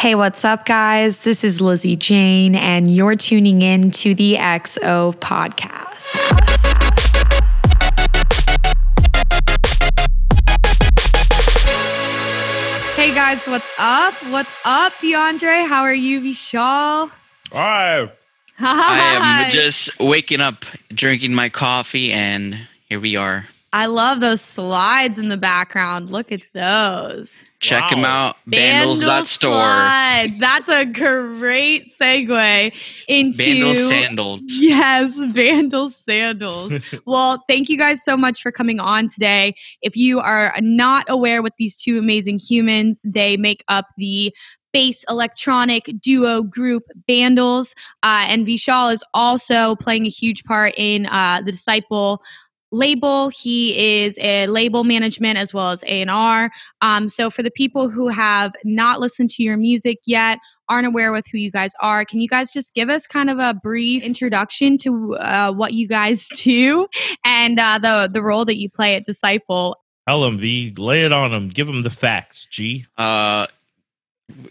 Hey, what's up, guys? This is Lizzie Jane, and you're tuning in to the XO podcast. Hey guys, what's up? What's up, DiAndre? How are you, Vishal? Hi. I am just waking up, drinking my coffee, and here we are. I love those slides in the background. Look at those. Check them Wow. out. Bandlez.store. slide. That's a great segue into Vandal sandals. Yes, Vandal sandals. well, thank you guys so much for coming on today. If you are not aware with these two amazing humans, they make up the bass electronic duo group Vandals. Uh, and Vishal is also playing a huge part in uh, the Disciple label he is a label management as well as a&r um, so for the people who have not listened to your music yet aren't aware with who you guys are can you guys just give us kind of a brief introduction to uh, what you guys do and uh, the the role that you play at disciple Tell him, V. Lay it on them. Give them the facts, G. Uh,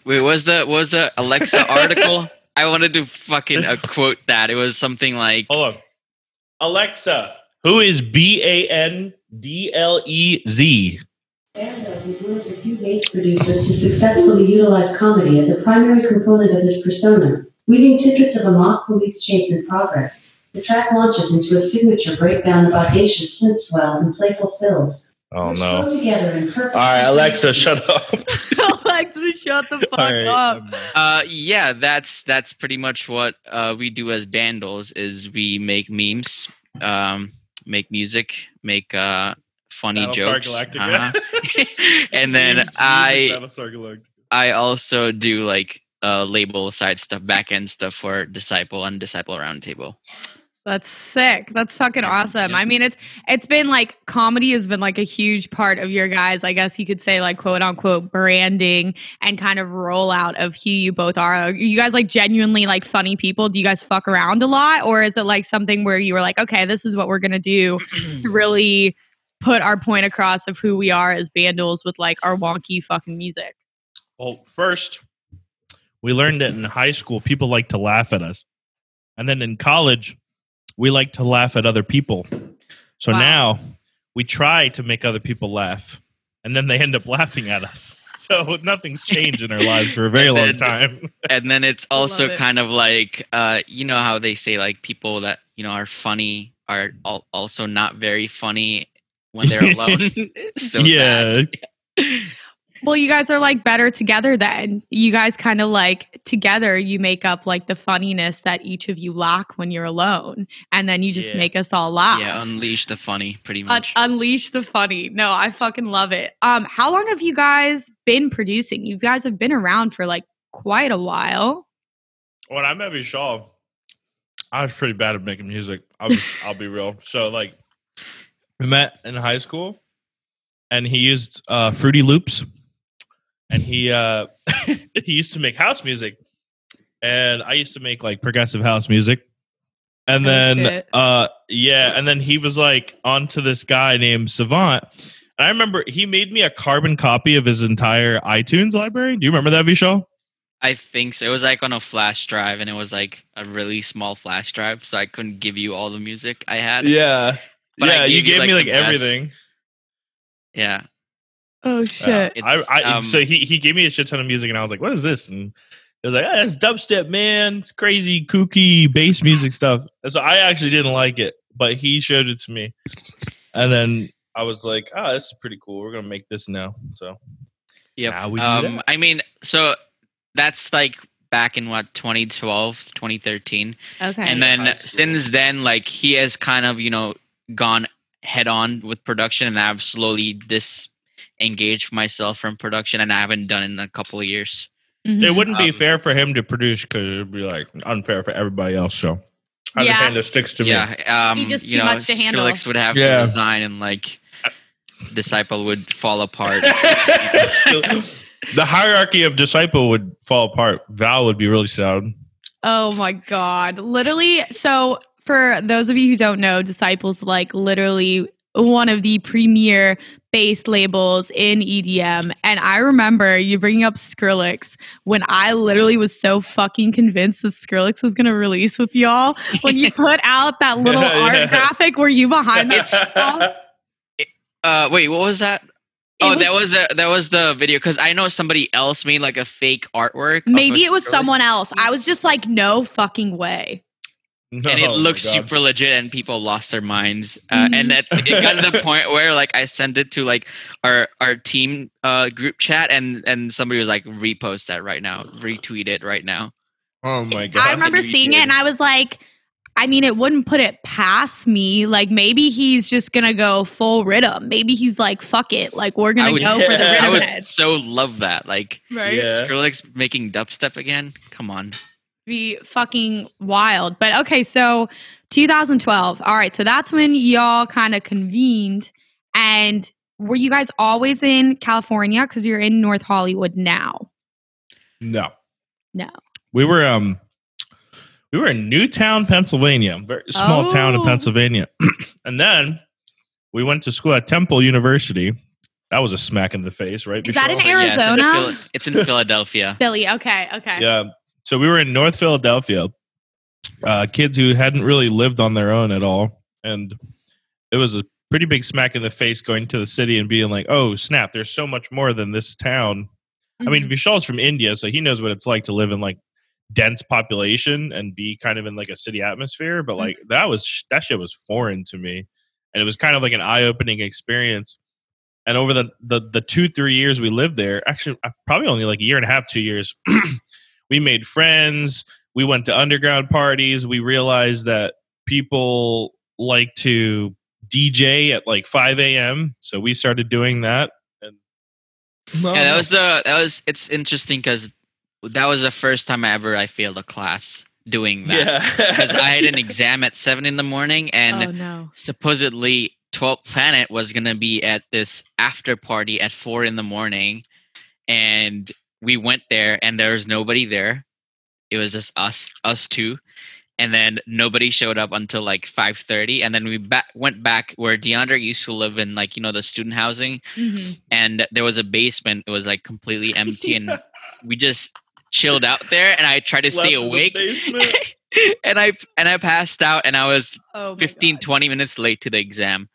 wait, was the was the Alexa article? I wanted to fucking uh, quote that. It was something like, Hold on. Alexa. Who is B A N D L E Z? Bandlez is one of the few bass producers to successfully utilize comedy as a primary component of his persona, weaving tidbits of a mock police chase in progress. The track launches into a signature breakdown of audacious synth swells and playful fills. Oh, no. together in perfect All right, Alexa, shut up. alexa shut the fuck All right, up uh, yeah, that's that's pretty much what uh, we do as Bandlez. Is we make memes, um, make music, make uh, funny Battlestar jokes, uh-huh. and then music, I. I also do like uh, label side stuff, back end stuff for Disciple and Disciple Roundtable. That's sick. That's fucking awesome. I mean, it's it's been like comedy has been like a huge part of your guys, I guess you could say like quote unquote branding and kind of rollout of who you both are. Are you guys like genuinely like funny people? Do you guys fuck around a lot, or is it like something where you were like, okay, this is what we're gonna do to really put our point across of who we are as Bandlez with like our wonky fucking music? Well, first, we learned that in high school, people like to laugh at us. And then in college, we like to laugh at other people. So Wow. now we try to make other people laugh, and then they end up laughing at us. So nothing's changed in our lives for a very long then- time. and then it's also it. kind of like uh you know how they say like people that you know are funny are al- also not very funny when they're alone so Yeah. that- Well, you guys are like better together then. You guys kind of like together you make up like the funniness that each of you lack when you're alone. And then you just Yeah. make us all laugh. yeah unleash the funny pretty Un- much unleash the funny. No, I fucking love it. Um, how long have you guys been producing? You guys have been around for like quite a while. When I met Vishal, I was pretty bad at making music. I'll be, I'll be real. So like, we met in high school, and he used uh, Fruity Loops, and he uh, he used to make house music, and I used to make like progressive house music. And Oh, then, shit. uh, yeah, and then he was like onto this guy named Savant. And I remember he made me a carbon copy of his entire iTunes library. Do you remember that, Vishal? i think so it was like on a flash drive and it was like a really small flash drive so i couldn't give you all the music i had Yeah. But I yeah, you gave you, like, me the like best. everything. yeah Oh shit. I, I um, so he he gave me a shit ton of music, and I was like, "What is this?" And it was like, "Ah, "It's dubstep, man. It's crazy, kooky bass music stuff." And so I actually didn't like it, but he showed it to me, and then I was like, "Oh, this is pretty cool. We're gonna make this now." So Yep. Now we do um. I mean, so that's like back in what 2012, 2013, Okay. and then since then, like he has kind of you know gone head on with production, and I've slowly disengaged myself from production, and I haven't done it in a couple of years. Mhm. it wouldn't be Um, fair for him to produce because it'd be like unfair for everybody else. So I Yeah. understand it sticks to me. yeah, um, just you too know, much to handle. Skrillex would have Yeah. to design and like Disciple would fall apart. the hierarchy of disciple would fall apart. Val would be really sad. Oh my god. Literally, so for those of you who don't know, Disciples like literally one of the premier bass labels in EDM. And I remember you bringing up Skrillex when I literally was so fucking convinced that Skrillex was going to release with y'all. When you put out that little Yeah. art graphic, were you behind that? Uh, wait, what was that? oh, was- that was a, that was the video because I know somebody else made like a fake artwork. Maybe it was Skrillex, someone else. I was just like, no fucking way. And it my looked God. super legit, and people lost their minds. Uh, Mhm. And that it got to the point where like I sent it to like our our team uh, group chat, and and somebody was like, repost that right now, retweet it right now. Oh my god! I remember seeing it and I was like, I mean, it wouldn't put it past me. Like maybe he's just gonna go full riddim. Maybe he's like, fuck it. Like we're gonna would- go for the Yeah. riddim I would head. so love that. Like Right? Yeah. Skrillex making dubstep again. Come on. Be fucking wild. But okay, so 2012. All right, so that's when y'all kind of convened. And were you guys always in California? Because you're in North Hollywood now. no, No. We were um, we were in Newtown, Pennsylvania, very small town in Oh. Pennsylvania, and then we went to school at Temple University. That was a smack in the face, right? Is that in Vishal? Yeah, it's in Arizona? Phil- it's in Philadelphia. Philly. Okay, okay. Yeah. So we were in North Philadelphia. Uh, kids who hadn't really lived on their own at all, and it was a pretty big smack in the face going to the city and being like, "Oh snap! There's so much more than this town." I mean, Mhm. Vishal's from India, so he knows what it's like to live in like dense population and be kind of in like a city atmosphere. But like that was that shit was foreign to me, and it was kind of like an eye opening experience. And over the, the the two three years we lived there, actually uh, probably only like a year and a half, two years, we made friends. We went to underground parties. We realized that people like to DJ at like five a.m. So we started doing that. And yeah, that was the that was. It's interesting because that was the first time I ever I failed a class doing that. yeah Because I had an exam at seven in the morning, and oh no. supposedly 12th Planet was gonna be at this after party at four in the morning, and we went there, and there was nobody there. It was just us, us two, and then nobody showed up until like 5:30, and then we back went back where DiAndre used to live in, like you know the student housing, Mhm. and there was a basement. It was like completely empty, and we just chilled out there. And I tried to stay awake, and I and I passed out, and I was Oh, 15 God. 20 minutes late to the exam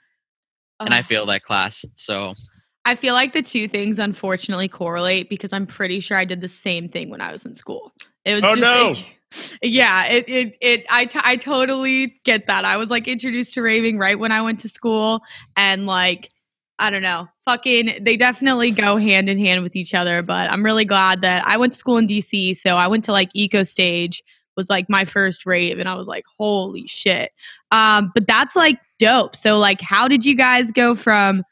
and i Oh. failed that class so I feel like the two things unfortunately correlate because I'm pretty sure I did the same thing when I was in school. It was Oh, no. like- yeah, it it it I t- I totally get that. I was like introduced to raving right when I went to school and like I don't know. Fucking they definitely go hand in hand with each other, but I'm really glad that I went to school in DC, so I went to like Echostage was like my first rave and I was like holy shit. Um but that's like dope. So like how did you guys go from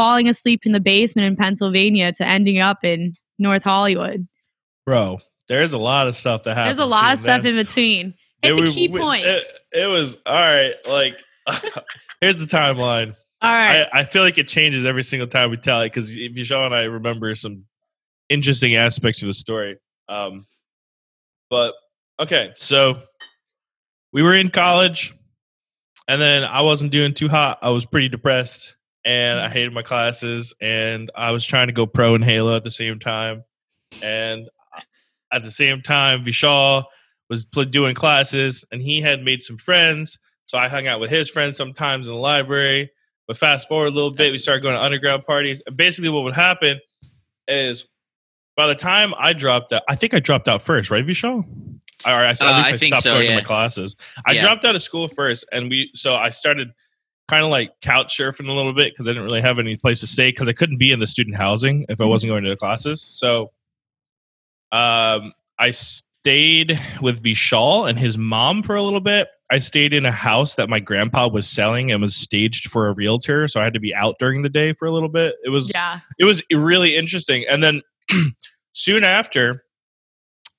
falling asleep in the basement in Pennsylvania to ending up in North Hollywood. Bro, there's a lot of stuff that happened. There's a lot of stuff in between. Hit It the key we- points. It, it was all right. Like, here's the timeline. All right. I, I feel like it changes every single time we tell it because if Vishal and I remember some interesting aspects of the story. Um, but okay, so we were in college, and then I wasn't doing too hot. I was pretty depressed, and I hated my classes, and I was trying to go pro in Halo at the same time, and at the same time, Vishal was doing classes, and he had made some friends. So I hung out with his friends sometimes in the library. But fast forward a little bit, we started going to underground parties. And basically, what would happen is by the time I dropped out, I think I dropped out first, right, Vishal? Or I, at Uh, least I I, stopped so, going to my classes. I Yeah. dropped out of school first, and we so I started kind of like couch surfing a little bit because I didn't really have any place to stay because I couldn't be in the student housing if I wasn't going to the classes. So, um, I stayed with Vishal and his mom for a little bit. I stayed in a house that my grandpa was selling and was staged for a realtor, so I had to be out during the day for a little bit. It was yeah. it was really interesting. And then soon after,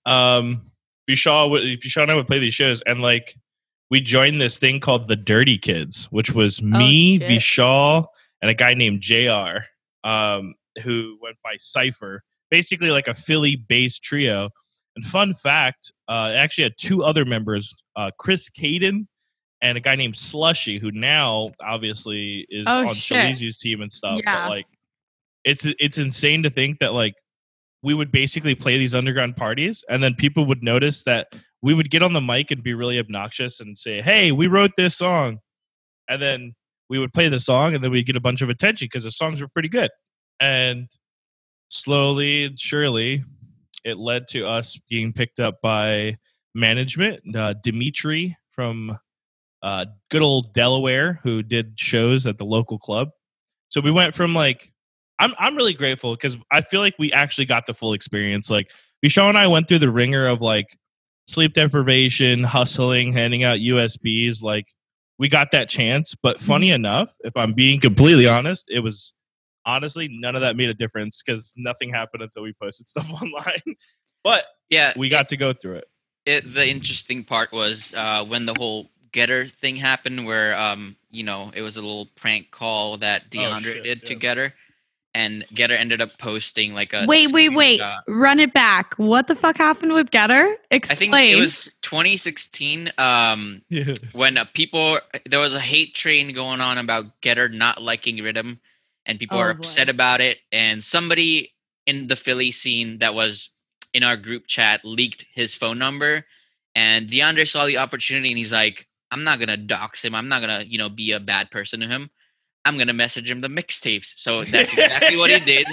um, Vishal, would- Vishal and I would play these shows, and like we joined this thing called the Dirty Kids, which was me, shit. Vishal, and a guy named Jr. Um, who went by Cipher, basically like a Philly-based trio. And fun fact, uh, it actually had two other members, uh, Chris Caden and a guy named Slushii, who now obviously is Oh, on. Shalizi's team and stuff. Yeah. But like, it's it's insane to think that like we would basically play these underground parties, and then people would notice that we would get on the mic and be really obnoxious and say, "Hey, we wrote this song," and then we would play the song, and then we'd get a bunch of attention because the songs were pretty good. And slowly and surely, it led to us being picked up by management. Uh, Dimitri from uh, good old Delaware, who did shows at the local club. So we went from like, I'm I'm really grateful because I feel like we actually got the full experience. Like Vishal and I went through the ringer of like sleep deprivation, hustling, handing out USBs. Like we got that chance, but funny enough, if I'm being completely honest, it was honestly none of that made a difference because nothing happened until we posted stuff online. but Yeah, we got to go through it. it, the interesting part was uh, when the whole Getter thing happened, where um, you know, it was a little prank call that DiAndre Oh, shit, did to. Getter, and Getter ended up posting like a Wait, wait, wait. screenshot. Run it back. What the fuck happened with Getter? Explain. I Explain. think it was 2016. Um, Yeah. when uh, people there was a hate train going on about Getter not liking Riddim, and people Oh, are boy. upset about it. And somebody in the Philly scene that was in our group chat leaked his phone number, and DiAndre saw the opportunity, and he's like, "I'm not gonna dox him. I'm not gonna, you know, be a bad person to him. I'm gonna message him the mixtapes." So that's exactly what he did.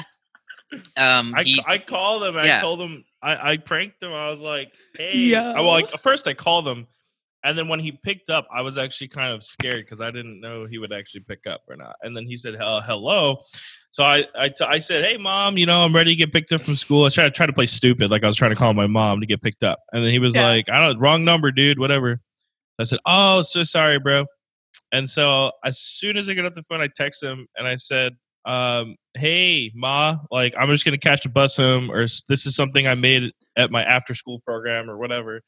Um, I, he, I called him. I told him I, I pranked him. I was like, "Hey, Yo. I, well, like first I called him, and then when he picked up, I was actually kind of scared because I didn't know he would actually pick up or not. And then he said, "Uh, "Hello," so I I, t- I said, "Hey, mom, you know I'm ready to get picked up from school." I tried to try to play stupid, like I was trying to call my mom to get picked up, and then he was Yeah. like, "I don't wrong number, dude. Whatever." I said, "Oh, so sorry, bro." And so as soon as I get off the phone, I text him and I said, um, "Hey, ma, like I'm just gonna catch the bus home, or this is something I made at my after school program or whatever."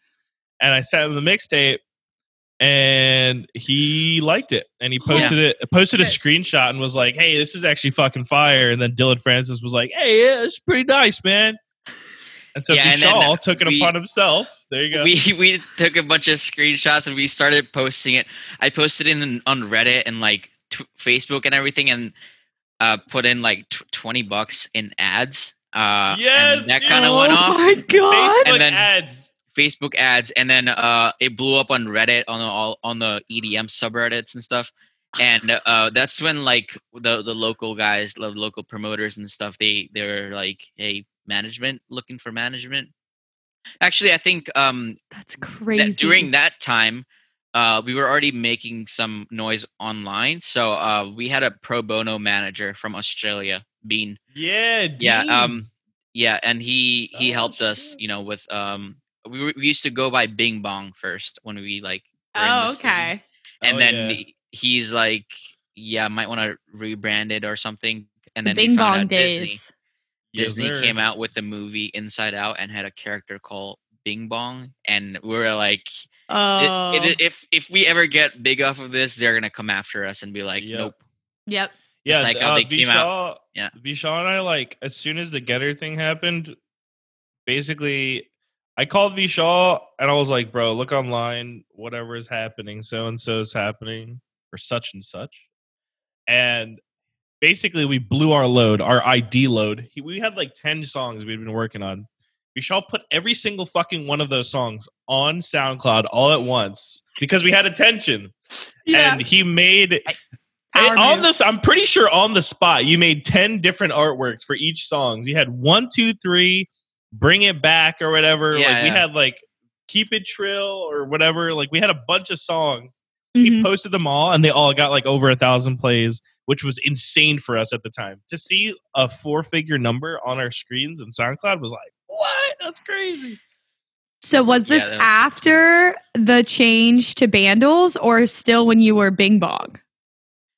And I sent him the mixtape, and he liked it, and he posted it, posted a screenshot, and was like, "Hey, this is actually fucking fire." And then Dillon Francis was like, "Hey, yeah, it's pretty nice, man." And so Yeah, and Vishal took it we- upon himself. There you go. we we took a bunch of screenshots and we started posting it. I posted it in on Reddit and like t- Facebook and everything, and uh, put in like t- twenty bucks in ads. Uh, Yes, and that kind of oh went off. my god. Facebook And then- ads. Facebook ads, and then uh, it blew up on Reddit on the all on the EDM subreddits and stuff. And uh, that's when like the the local guys, the local promoters and stuff, they they're like, hey, management looking for management. Actually, I think um, That's that crazy. during that time, uh, we were already making some noise online. So uh, we had a pro bono manager from Australia, Bean. Yeah, Yeah, um, yeah, and he he Oh, helped us, you know, with um, we, were- we used to go by Bing Bong first when we like. were in the Oh, scene. okay. And Oh, then yeah. he's like, yeah, might want to rebrand it or something. And then we Bing Bong days. Disney. Days. Yes, Disney came out with the movie Inside Out and had a character called Bing Bong, and we are like, Oh. it, it, if if we ever get big off of this, they're gonna come after us and be like, Yep. nope. yep. Yeah, like th- how uh, they came out- Yeah. Vishal and I like as soon as the Getter thing happened, basically, I called Vishal and I was like, "Bro, look online. Whatever is happening, so and so is happening for such and such," and basically we blew our load, our ID load. We had like ten songs we'd been working on. Vishal put every single fucking one of those songs on SoundCloud all at once because we had attention, Yeah. and he made Power on move. this, I'm pretty sure on the spot, you made 10 different artworks for each songs. You had one, two, three, bring it back or whatever. Yeah, like we had like keep it trill or whatever. Like we had a bunch of songs. He Mhm. posted them all and they all got like over a thousand plays, which was insane for us at the time. To see a four figure number on our screens and SoundCloud was like, what? That's crazy. So was this that was- after the change to Bandlez or still when you were Bing Bong?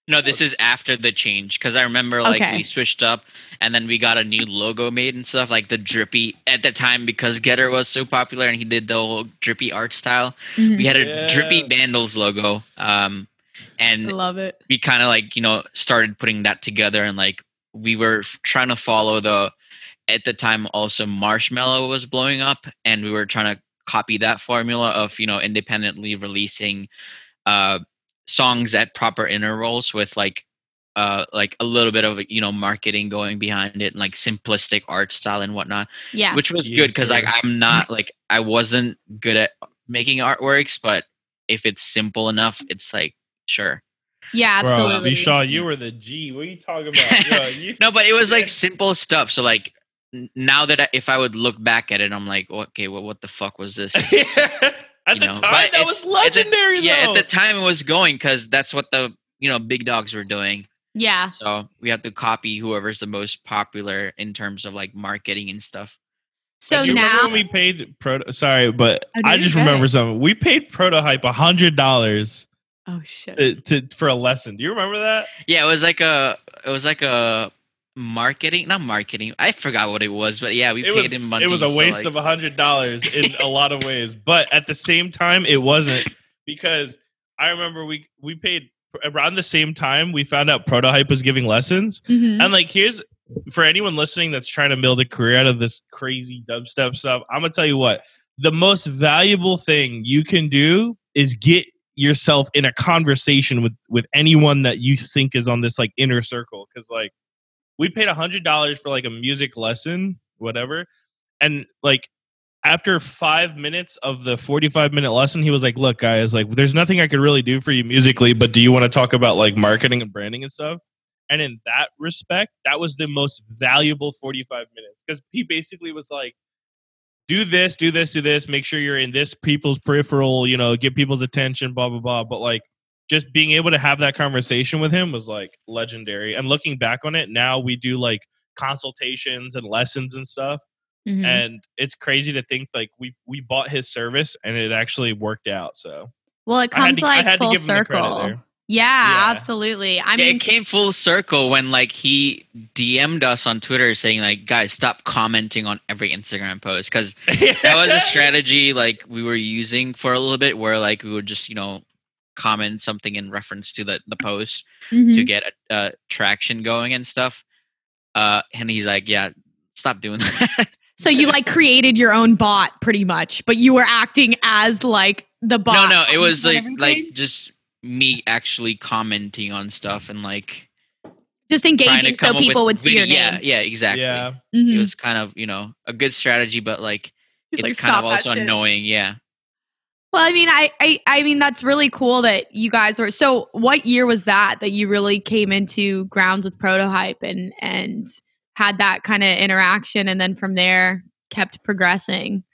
No, this is after the change because I remember like Okay. we switched up and then we got a new logo made and stuff like the drippy at the time because Getter was so popular and he did the whole drippy art style. Mhm. We had a drippy Yeah. Bandlez logo, um, I and love it. we kind of like you know started putting that together and like we were f- trying to follow the at the time also Marshmello was blowing up and we were trying to copy that formula of you know independently releasing uh, songs at proper intervals with like uh like a little bit of you know marketing going behind it and like simplistic art style and whatnot Yeah. which was Yes, good because like i'm not like i wasn't good at making artworks but if it's simple enough it's like sure yeah, Bro, absolutely. Vishal, you were the G. What are you talking about? Yo, you, no but it was like simple stuff so like now that I, if i would look back at it i'm like okay well what the fuck was this at You the know, time, but that it's- was at the- legendary. yeah though. at the time it was going because that's what the you know big dogs were doing yeah. so we have to copy whoever's the most popular in terms of like marketing and stuff So you now when we paid Proto? Sorry, but Oh, I just remember something. We paid Protohype a hundred dollars Oh shit. to, to for a lesson. Do you remember that? yeah it was like a it was like a marketing not marketing i forgot what it was but yeah we it paid was in money it was a so, waste like- of a hundred dollars in a lot of ways, but at the same time, it wasn't because I remember we we paid around the same time we found out Protohype was giving lessons, Mhm. and like here's for anyone listening that's trying to build a career out of this crazy dubstep stuff. I'm gonna tell you what the most valuable thing you can do is get yourself in a conversation with with anyone that you think is on this like inner circle because like we paid a hundred dollars for like a music lesson whatever and like after five minutes of the 45 minute lesson he was like look guys like there's nothing i could really do for you musically but do you want to talk about like marketing and branding and stuff? And in that respect that was the most valuable 45 minutes because he basically was like do this do this do this make sure you're in this people's peripheral you know get people's attention blah blah blah. But like just being able to have that conversation with him was like legendary. And looking back on it now we do like consultations and lessons and stuff. Mhm. and it's crazy to think like we we bought his service and it actually worked out so. Well, it comes to- like full give him the credit circle. Yeah, Yeah. absolutely. I mean, it came full circle when like he DM'd us on Twitter saying like, guys, stop commenting on every Instagram post because that was a strategy like we were using for a little bit where like we would just you know comment something in reference to the the post mhm. to get uh, traction going and stuff. Uh, and he's like, yeah, stop doing that. so you like created your own bot pretty much, but you were acting as like the bot. no, no, it was like like just me actually commenting on stuff and like just engaging so people would see your video- yeah, name. Yeah, exactly. yeah Mhm. It was kind of you know a good strategy, but like He's it's like, kind of also shit." annoying. Yeah. Well, I mean, I, I, I mean, that's really cool that you guys were. So, what year was that that you really came into grounds with Protohype and and had that kind of interaction, and then from there kept progressing?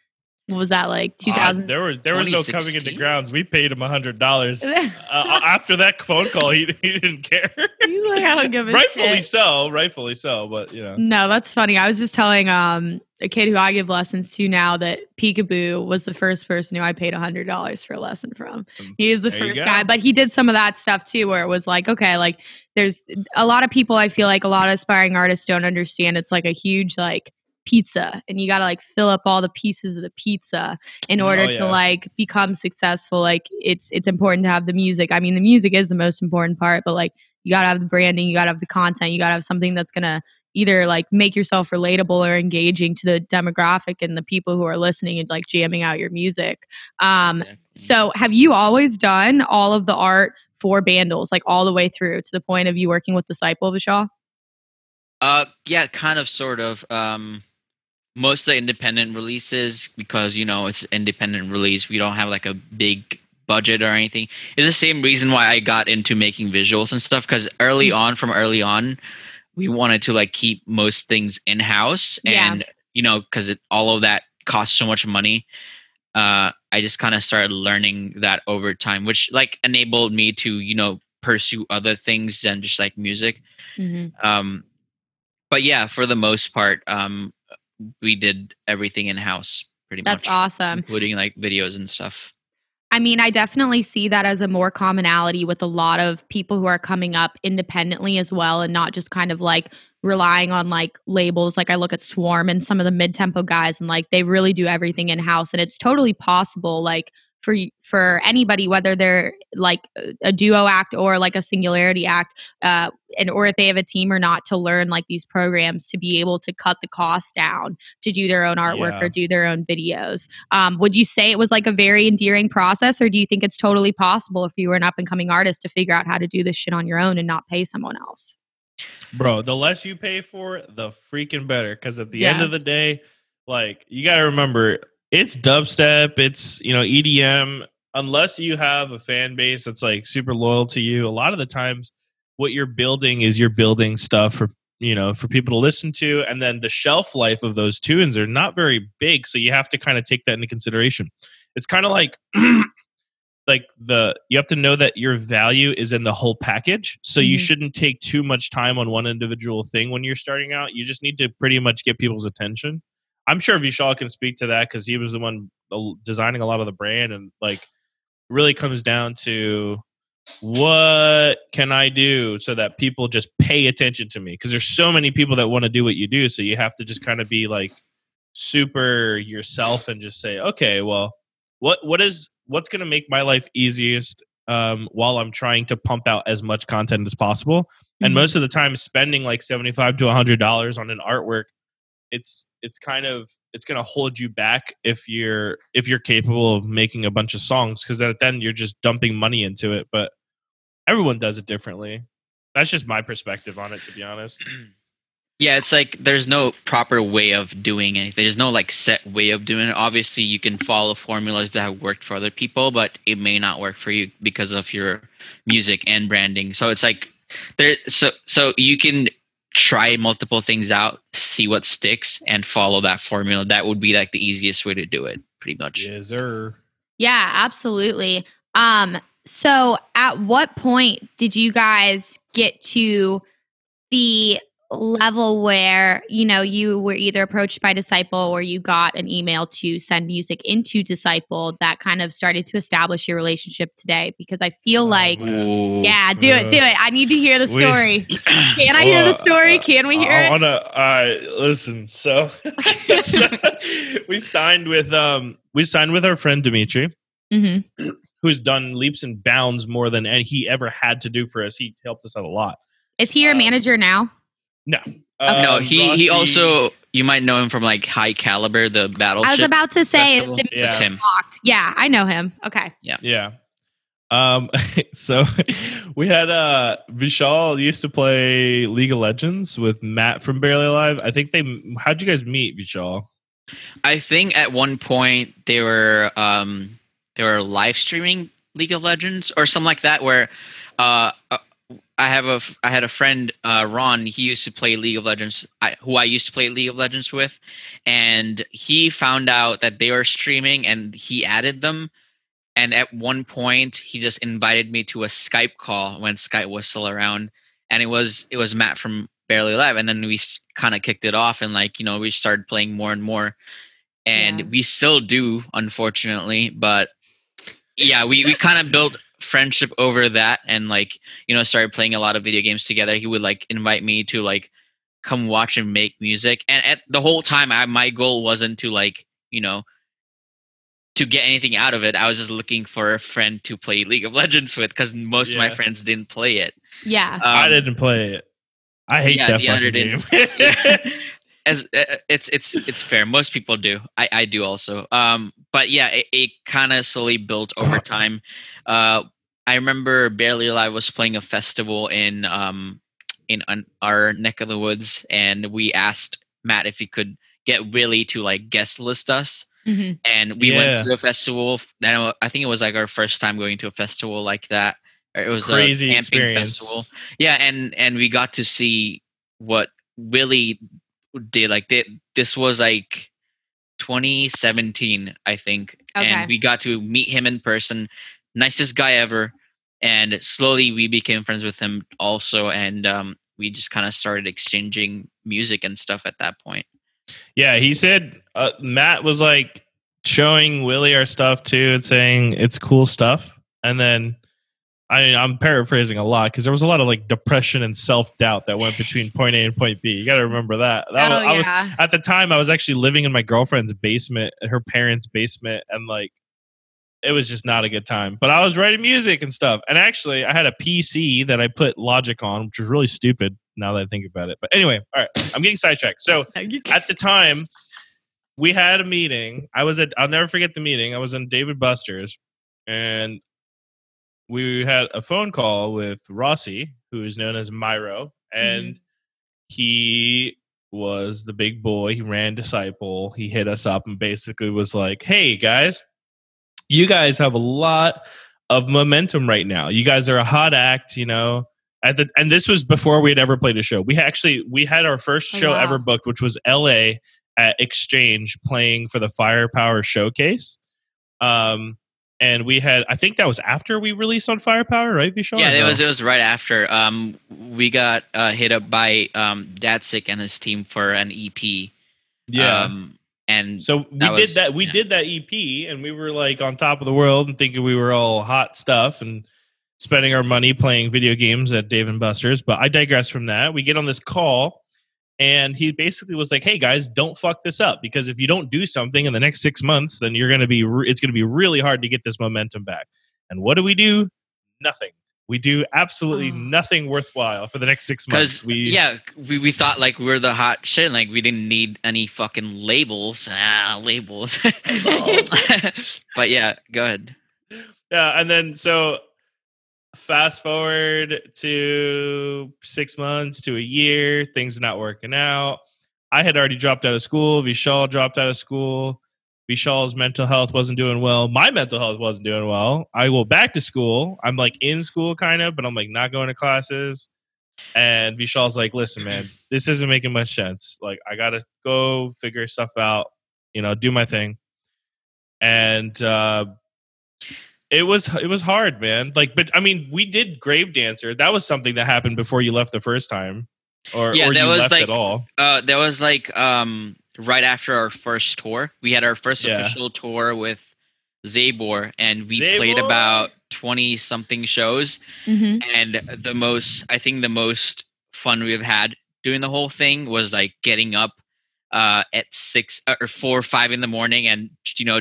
What was that like? Two thousand. Uh, there was there was no coming into 2016? grounds we paid him a hundred dollars uh, after that phone call he, he didn't care He's like, I don't give a rightfully shit. so rightfully so but you know No, that's funny. I was just telling um a kid who I give lessons to now that Peekaboo was the first person who I paid hundred dollars for a lesson from. Um, He is the there first guy, but he did some of that stuff too, where it was like, okay, like there's a lot of people. I feel like a lot of aspiring artists don't understand. It's like a huge like pizza, and you got to like fill up all the pieces of the pizza in order Oh, to like become successful. Like it's it's important to have the music. I mean, the music is the most important part, but like you got to have the branding, you got to have the content, you got to have something that's gonna either like make yourself relatable or engaging to the demographic and the people who are listening and like jamming out your music. Um, Exactly. so have you always done all of the art for Bandlez, like all the way through to the point of you working with Disciple Vishal? Uh, yeah, kind of, sort of. Um, most of the independent releases, because you know it's independent release, we don't have like a big budget or anything. It's the same reason why I got into making visuals and stuff. Because early on, from early on, we wanted to like keep most things in house, Yeah. and you know, because all of that costs so much money. Uh, I just kind of started learning that over time, which like enabled me to you know pursue other things than just like music um but yeah for the most part um we did everything in house pretty That's much That's awesome. including like videos and stuff I mean, I definitely see that as a more commonality with a lot of people who are coming up independently as well and not just kind of like relying on like labels. Like I look at Swarm and some of the mid tempo guys and like they really do everything in house and it's totally possible. Like for for anybody, whether they're like a- duo act or like a singularity act, uh, and or if they have a team or not, to learn like these programs to be able to cut the cost down to do their own artwork Yeah. or do their own videos. Um, would you say it was like a very endearing process, or do you think it's totally possible if you were an up and coming artist to figure out how to do this shit on your own and not pay someone else? Bro, the less you pay for it, the freaking better. Because at the end of the day, like you got to remember, it's dubstep, it's you know EDM. Unless you have a fan base that's like super loyal to you, a lot of the times, what you're building is you're building stuff for you know for people to listen to, and then the shelf life of those tunes are not very big, so you have to kind of take that into consideration. It's kind of like like the you have to know that your value is in the whole package so you Mhm. shouldn't take too much time on one individual thing when you're starting out you just need to pretty much get people's attention i'm sure vishal can speak to that because he was the one uh, designing a lot of the brand and like really comes down to what can i do so that people just pay attention to me because there's so many people that want to do what you do so you have to just kind of be like super yourself and just say okay well what what is what's going to make my life easiest um, while I'm trying to pump out as much content as possible. And Mhm. most of the time, spending like seventy five to hundred dollars on an artwork, it's it's kind of it's going to hold you back if you're if you're capable of making a bunch of songs because then you're just dumping money into it. But everyone does it differently. That's just my perspective on it, to be honest. Yeah, it's like there's no proper way of doing anything. There's no like set way of doing it. Obviously, you can follow formulas that have worked for other people, but it may not work for you because of your music and branding. So it's like there so so you can try multiple things out, see what sticks and follow that formula. That would be like the easiest way to do it, pretty much. Yes, sir. Yeah, absolutely. Um, so at what point did you guys get to the level where, you know, you were either approached by Disciple or you got an email to send music into Disciple that kind of started to establish your relationship today? Because I feel Oh, like. Yeah, do it, do it. I need to hear the We- story. Can I hear the story? uh, Can we hear I it? I want to uh, listen. So, we signed with um we signed with our friend Dimitri, hmm who's done leaps and bounds more than he ever had to do for us. He helped us out a lot. Is he your Um, manager now? No, no, Um, he he Rossi- also you might know him from like High Caliber, the battleship. I was about to say, is festival. Dimitri Yeah. It's him. Yeah, I know him. Okay. Yeah. Yeah. Um. So we had uh Vishal used to play League of Legends with Matt from Barely Alive. I think they. How'd you guys meet, Vishal? I think at one point they were um they were live streaming League of Legends or something like that where uh uh, I have a I had a friend uh Ron he used to play League of Legends I, who I used to play League of Legends with and he found out that they were streaming and he added them and at one point he just invited me to a Skype call when Skype was still around and it was it was Matt from Barely Alive and then we kind of kicked it off and like you know we started playing more and more and Yeah. we still do unfortunately but yeah we, we kind of built friendship over that and like you know started playing a lot of video games together he would like invite me to like come watch and make music and at the whole time I, my goal wasn't to like you know to get anything out of it i was just looking for a friend to play league of legends with because most of my friends didn't play it Yeah. I Um, didn't play it. I hate yeah, that the other fucking didn't. game. as uh, it's it's it's fair most people do i i do also um but yeah it, it kind of slowly built over time uh i remember barely alive was playing a festival in um in un- our neck of the woods and we asked matt if he could get willie to like guest list us. Hmm and we Yeah. went to a festival then i think it was like our first time going to a festival like that. It was Crazy a camping experience. festival. Yeah and and we got to see what willie did like they, this was like 2017 i think. Okay. and we got to meet him in person. Nicest guy ever and slowly we became friends with him also and um, we just kind of started exchanging music and stuff at that point Yeah, he said uh, Matt was like showing Willie our stuff too and saying it's cool stuff. And then I mean, I'm paraphrasing a lot because there was a lot of like depression and self doubt that went between point A and point B. You got to remember that. that oh was, I was yeah. at the time I was actually living in my girlfriend's basement, her parents' basement, and like it was just not a good time. But I was writing music and stuff. And actually, I had a PC that I put Logic on, which was really stupid now that I think about it. But anyway, all right, I'm getting sidetracked. So at the time, we had a meeting. I was at, I'll never forget the meeting. I was in Dave and Buster's and we had a phone call with Rossi, who is known as Myro. And mm-hmm. he was the big boy. He ran Disciple. He hit us up and basically was like, hey, guys, you guys have a lot of momentum right now. You guys are a hot act, you know. At the and this was before we had ever played a show. We actually we had our first Oh, show wow. ever booked, which was LA at Exchange playing for the Firepower Showcase. Um and we had I think that was after we released on Firepower, right? Vishal? Yeah, Or it no? was it was right after. Um, we got uh, hit up by um, Datsik and his team for an EP. yeah. Um, and So we That did was- that. We yeah. did that EP, and we were like on top of the world, and thinking we were all hot stuff, and spending our money playing video games at Dave and Buster's. But I digress from that. We get on this call, and he basically was like, "Hey guys, don't fuck this up because if you don't do something in the next six months, then you're gonna be. Re- it's gonna be really hard to get this momentum back." And what do we do? Nothing. We do absolutely Oh. nothing worthwhile for the next six months. We yeah, we, we thought like we were the hot shit. Like we didn't need any fucking labels. Ah, labels. but yeah, go ahead. Yeah, and then so fast forward to six months to a year, things not working out. I had already dropped out of school. Vishal dropped out of school. Vishal's mental health wasn't doing well. My mental health wasn't doing well. I go back to school. I'm like in school kind of, but I'm like not going to classes. And Vishal's like, listen, man, this isn't making much sense. Like, I gotta go figure stuff out, you know, do my thing. And uh it was it was hard, man. Like, but I mean, we did Grave Dancer. That was something that happened before you left the first time, or Yeah, or that was like- at all. Uh, that was like um right after our first tour. We had our first Yeah. official tour with Zabor, and we played about twenty something shows. Mhm. and the most i think the most fun we've had doing the whole thing was like getting up uh at six or four or five in the morning and you know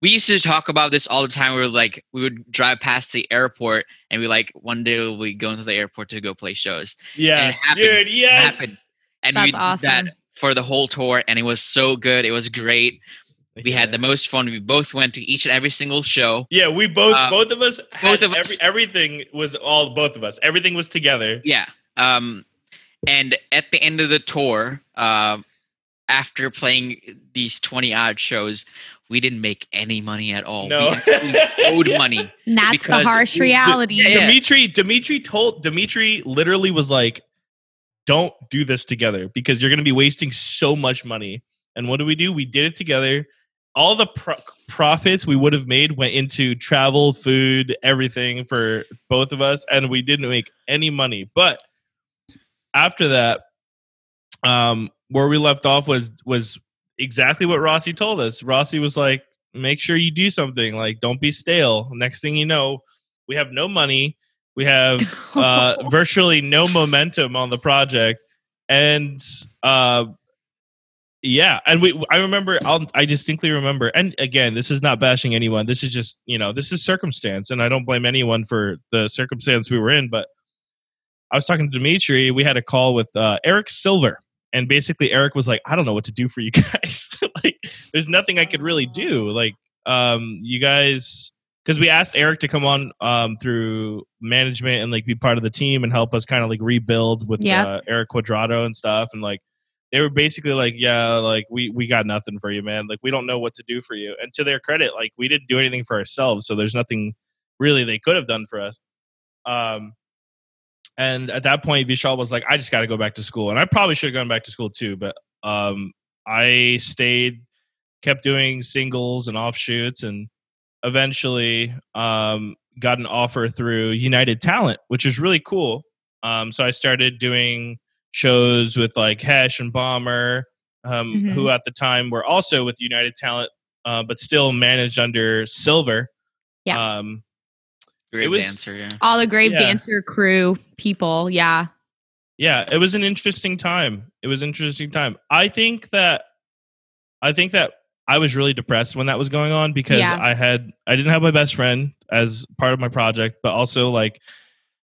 we used to talk about this all the time we were like we would drive past the airport and we like one day we'll be going to the airport to go play shows Yeah, it happened. dude. Yes. happened. and That's we awesome. that for the whole tour and it was so good it was great we had the most fun we both went to each and every single show Yeah, we both Uh, both of us had both of us- every, everything was all both of us. Everything was together. Yeah. Um, and at the end of the tour, um, after playing these 20 odd shows, we didn't make any money at all. No. We actually owed money. That's the harsh reality. Yeah, yeah. Dimitri Dimitri told Dimitri literally was like, "Don't do this together because you're going to be wasting so much money." And what do we do? We did it together. All the pro- profits we would have made went into travel, food, everything for both of us, and we didn't make any money. But after that, um, where we left off was was exactly what Rossi told us. Rossi was like, "Make sure you do something. Like, don't be stale." Next thing you know, we have no money. We have uh, virtually no momentum on the project, and uh, yeah, and we. I remember. I'll, I distinctly remember. And again, this is not bashing anyone. This is just you know, this is circumstance, and I don't blame anyone for the circumstance we were in. But I was talking to Dimitri. We had a call with uh, Eric Silver, and basically Eric was like, "I don't know what to do for you guys. like, there's nothing I could really do. Like, um, you guys." Because we asked Eric to come on um, through management and like be part of the team and help us kind of like rebuild with Yep. uh, Eric Quadrado and stuff. And like they were basically like, "Yeah, like we we got nothing for you, man. Like we don't know what to do for you." And to their credit, like we didn't do anything for ourselves, so there's nothing really they could have done for us. Um, and at that point, Vishal was like, "I just got to go back to school," and I probably should have gone back to school too, but um, I stayed, kept doing singles and offshoots, and eventually um, got an offer through United Talent, which is really cool. Um, so I started doing shows with like Hesh and Bomber, um, Mhm. who at the time were also with United Talent, uh, but still managed under Silver. Yeah. Um, Great was- dancer, yeah. All the Grave Yeah. Dancer crew people. Yeah. yeah, it was an interesting time. It was an interesting time. I think that, I think that I was really depressed when that was going on because Yeah. I had I didn't have my best friend as part of my project, but also like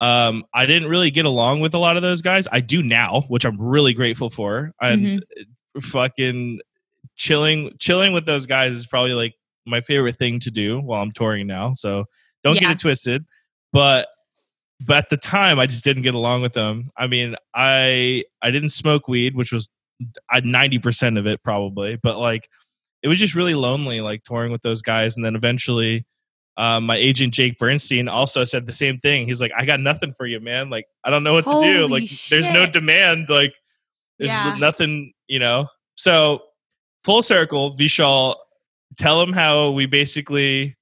um I didn't really get along with a lot of those guys. I do now, which I'm really grateful for. And fucking chilling chilling with those guys is probably like my favorite thing to do while I'm touring now. So don't Yeah. get it twisted. But but at the time I just didn't get along with them. I mean, I I didn't smoke weed, which was I ninety percent of it probably, but like it was just really lonely, like touring with those guys. And then eventually, um, my agent Jake Bernstein also said the same thing. He's like, "I got nothing for you, man. Like, I don't know what to do. Holy Like, there's no demand. Like, there's Yeah. nothing, you know." So, full circle, Vishal, tell him how we basically,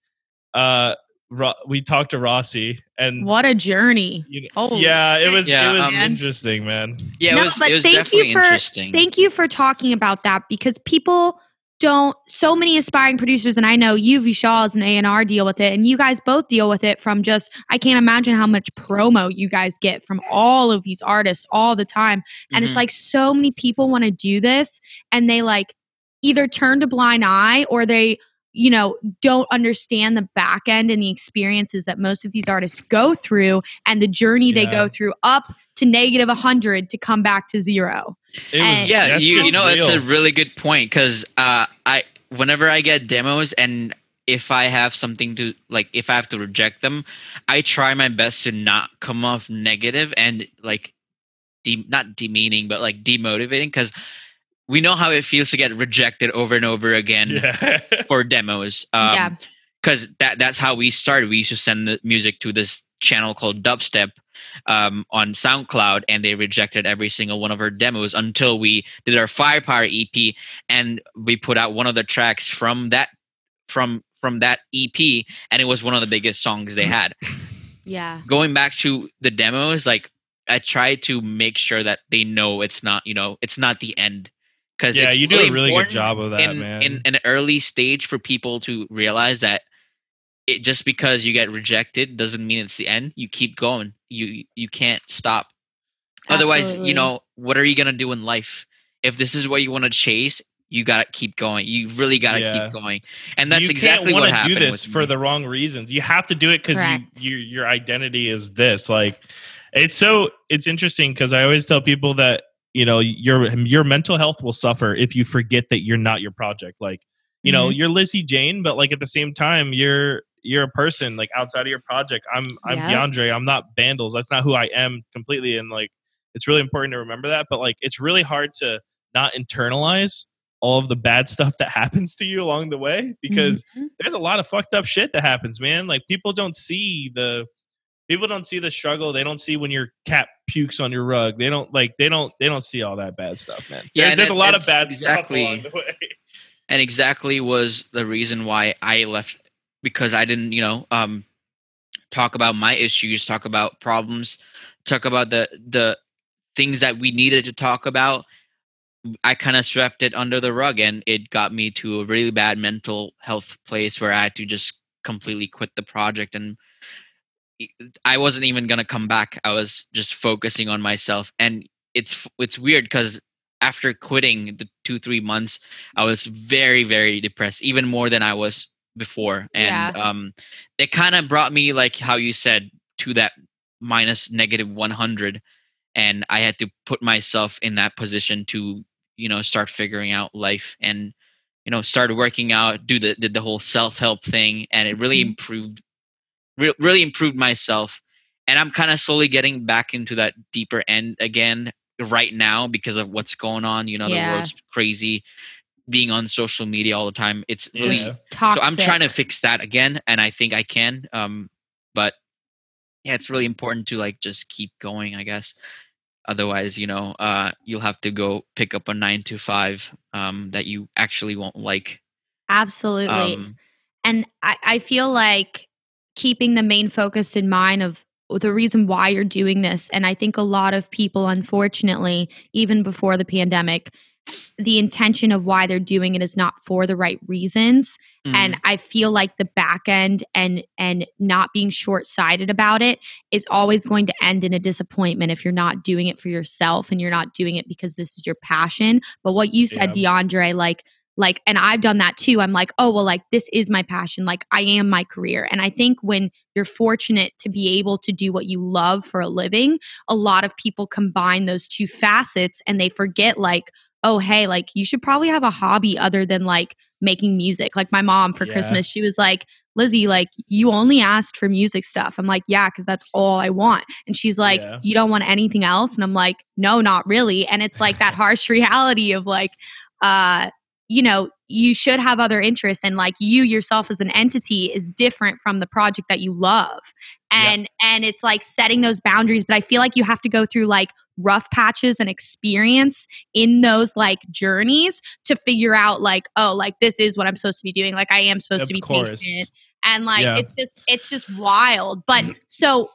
uh, Ro- we talked to Rossi and. What a journey. you know- Holy yeah, it was Yeah, it was um, interesting, man. Yeah, it No, was, but it was thank you for- interesting. Thank you for talking about that because people don't so many aspiring producers and I know you Vishal as an A&R deal with it and you guys both deal with it from just I can't imagine how much promo you guys get from all of these artists all the time and it's Mhm. like so many people want to do this and they like either turn a blind eye or they you know don't understand the back end and the experiences that most of these artists go through and the journey they go through up to negative 100 to come back to zero It was and- yeah, you, you shit's know, it's a really good point because uh, I whenever I get demos and if I have something to like, if I have to reject them, I try my best to not come off negative and like, de- not demeaning, but like demotivating because we know how it feels to get rejected over and over again yeah. for demos. Um, Yeah. because that that's how we started. We used to send the music to this channel called Dubstep um, on SoundCloud, and they rejected every single one of our demos until we did our Firepower EP, and we put out one of the tracks from that from from that EP, and it was one of the biggest songs they had. yeah Going back to the demos, like I try to make sure that they know it's not you know it's not the end. Because yeah, it's you do really a really good job of that, in, man. in an early stage for people to realize that it just because you get rejected doesn't mean it's the end. You keep going. You you can't stop. Otherwise, you know, what are you gonna do in life? If this is what you want to chase, you gotta keep going. You really gotta Yeah. keep going. And that's you exactly can't what wanna happened. do this with for me. the wrong reasons. You have to do it because you, Correct. you your identity is this. Like it's so it's interesting because I always tell people that you know your your mental health will suffer if you forget that you're not your project. Like you know Mm-hmm. you're Lizzie Jane, but like at the same time you're you're a person like outside of your project. I'm I'm Yep. DiAndre. I'm not Bandlez. That's not who I am completely. And like it's really important to remember that. But like it's really hard to not internalize all of the bad stuff that happens to you along the way because Mhm. there's a lot of fucked up shit that happens, man. Like people don't see the people don't see the struggle. They don't see when your cat pukes on your rug. They don't like they don't they don't see all that bad stuff, man. Yeah, there's, and there's a lot of bad exactly- stuff along the way. and exactly was the reason why I left because I didn't, you know, um, talk about my issues, talk about problems, talk about the the things that we needed to talk about. I kind of swept it under the rug, and it got me to a really bad mental health place where I had to just completely quit the project and I wasn't even gonna come back. I was just focusing on myself, and it's it's weird because after quitting the two three months, I was very very depressed, even more than I was before, and um, it kind of brought me like how you said to that minus negative one hundred, and I had to put myself in that position to you know start figuring out life and you know start working out, do the did the whole self help thing, and it really Mhm. improved re- really improved myself and i'm kind of slowly getting back into that deeper end again right now because of what's going on you know Yeah. the world's crazy being on social media all the time it's really Yeah. It's so i'm trying to fix that again and i think i can um but yeah it's really important to like just keep going i guess otherwise you know uh you'll have to go pick up a nine to five um that you actually won't like Absolutely. um and I, I feel like keeping the main focus in mind of the reason why you're doing this and i think a lot of people unfortunately even before the pandemic the intention of why they're doing it is not for the right reasons mm, and i feel like the back end and and not being short-sighted about it is always going to end in a disappointment if you're not doing it for yourself and you're not doing it because this is your passion but what you said diandre like like and I've done that too. I'm like, "Oh, well like this is my passion. Like I am my career." And I think when you're fortunate to be able to do what you love for a living, a lot of people combine those two facets and they forget like, "Oh, hey, like you should probably have a hobby other than like making music." Like my mom for Yeah. Christmas, she was like, Lizzie, like you only asked for music stuff. I'm like, yeah, because that's all I want. And she's like, Yeah. you don't want anything else. And I'm like, no, not really. And it's like that harsh reality of like, uh, you know, you should have other interests and like you yourself as an entity is different from the project that you love. And and it's like setting those boundaries, but I feel like you have to go through like rough patches and experience in those like journeys to figure out like, oh, like this is what I'm supposed to be doing. Like I am supposed Of to be course. patient and like Yeah. it's just it's just wild but so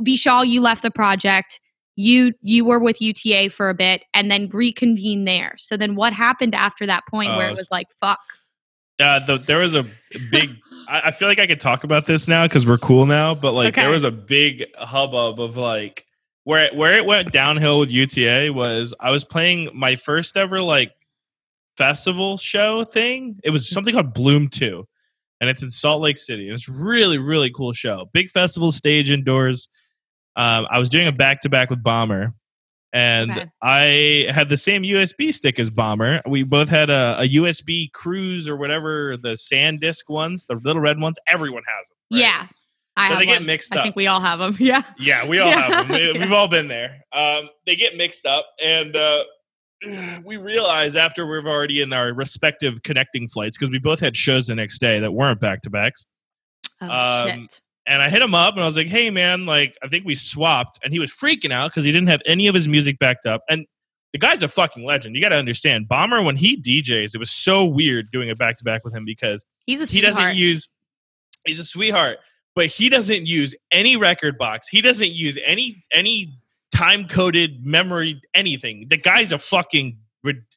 vishal you left the project you you were with uta for a bit and then reconvened there so then what happened after that point where Uh, it was like fuck Uh, the, there was a big. I, I feel like I could talk about this now because we're cool now. But like, there was a big hubbub of like where it, where it went downhill with UTA was I was playing my first ever like festival show thing. It was something called Bloom Two, and it's in Salt Lake City. And it's really really cool show. Big festival stage indoors. Um, I was doing a back to back with Bomber. And Okay. I had the same USB stick as Bomber. We both had a, a USB Cruise or whatever the SanDisk ones, the little red ones. Everyone has them. right? yeah I So have they get one. mixed I think we all have them. Yeah. Yeah, we all Yeah. have them. We, we've all been there. Um, they get mixed up, and uh, we realize after we're already in our respective connecting flights because we both had shows the next day that weren't back to backs. Oh Um, shit. And I hit him up and I was like, "Hey, man, like I think we swapped." And he was freaking out because he didn't have any of his music backed up. And the guy's a fucking legend. You got to understand, Bomber when he DJs, it was so weird doing a back to back with him because He's a he doesn't use he's a sweetheart but he doesn't use any rekordbox he doesn't use any any time coded memory anything the guy's a fucking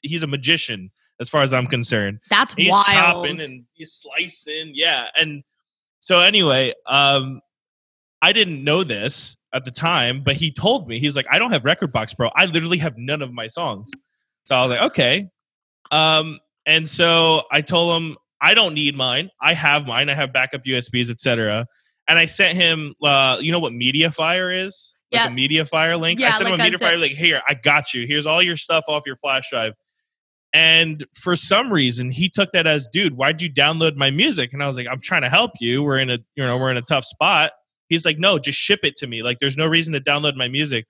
he's a magician as far as i'm concerned That's why. he's wild. chopping and he's slicing yeah and so anyway um i didn't know this at the time but he told me he's like i don't have rekordbox bro. I literally have none of my songs. So i was like okay. Um and so i told him i don't need mine. I have mine. I have backup usbs etc and i sent him uh you know what mediafire is? Like Yeah. a mediafire link? Yeah, i sent him like a a mediafire like here i got you. Here's all your stuff off your flash drive and for some reason, he took that as, dude, why'd you download my music? And I was like, I'm trying to help you. We're in a, you know, we're in a tough spot. He's like, no, just ship it to me. Like, there's no reason to download my music.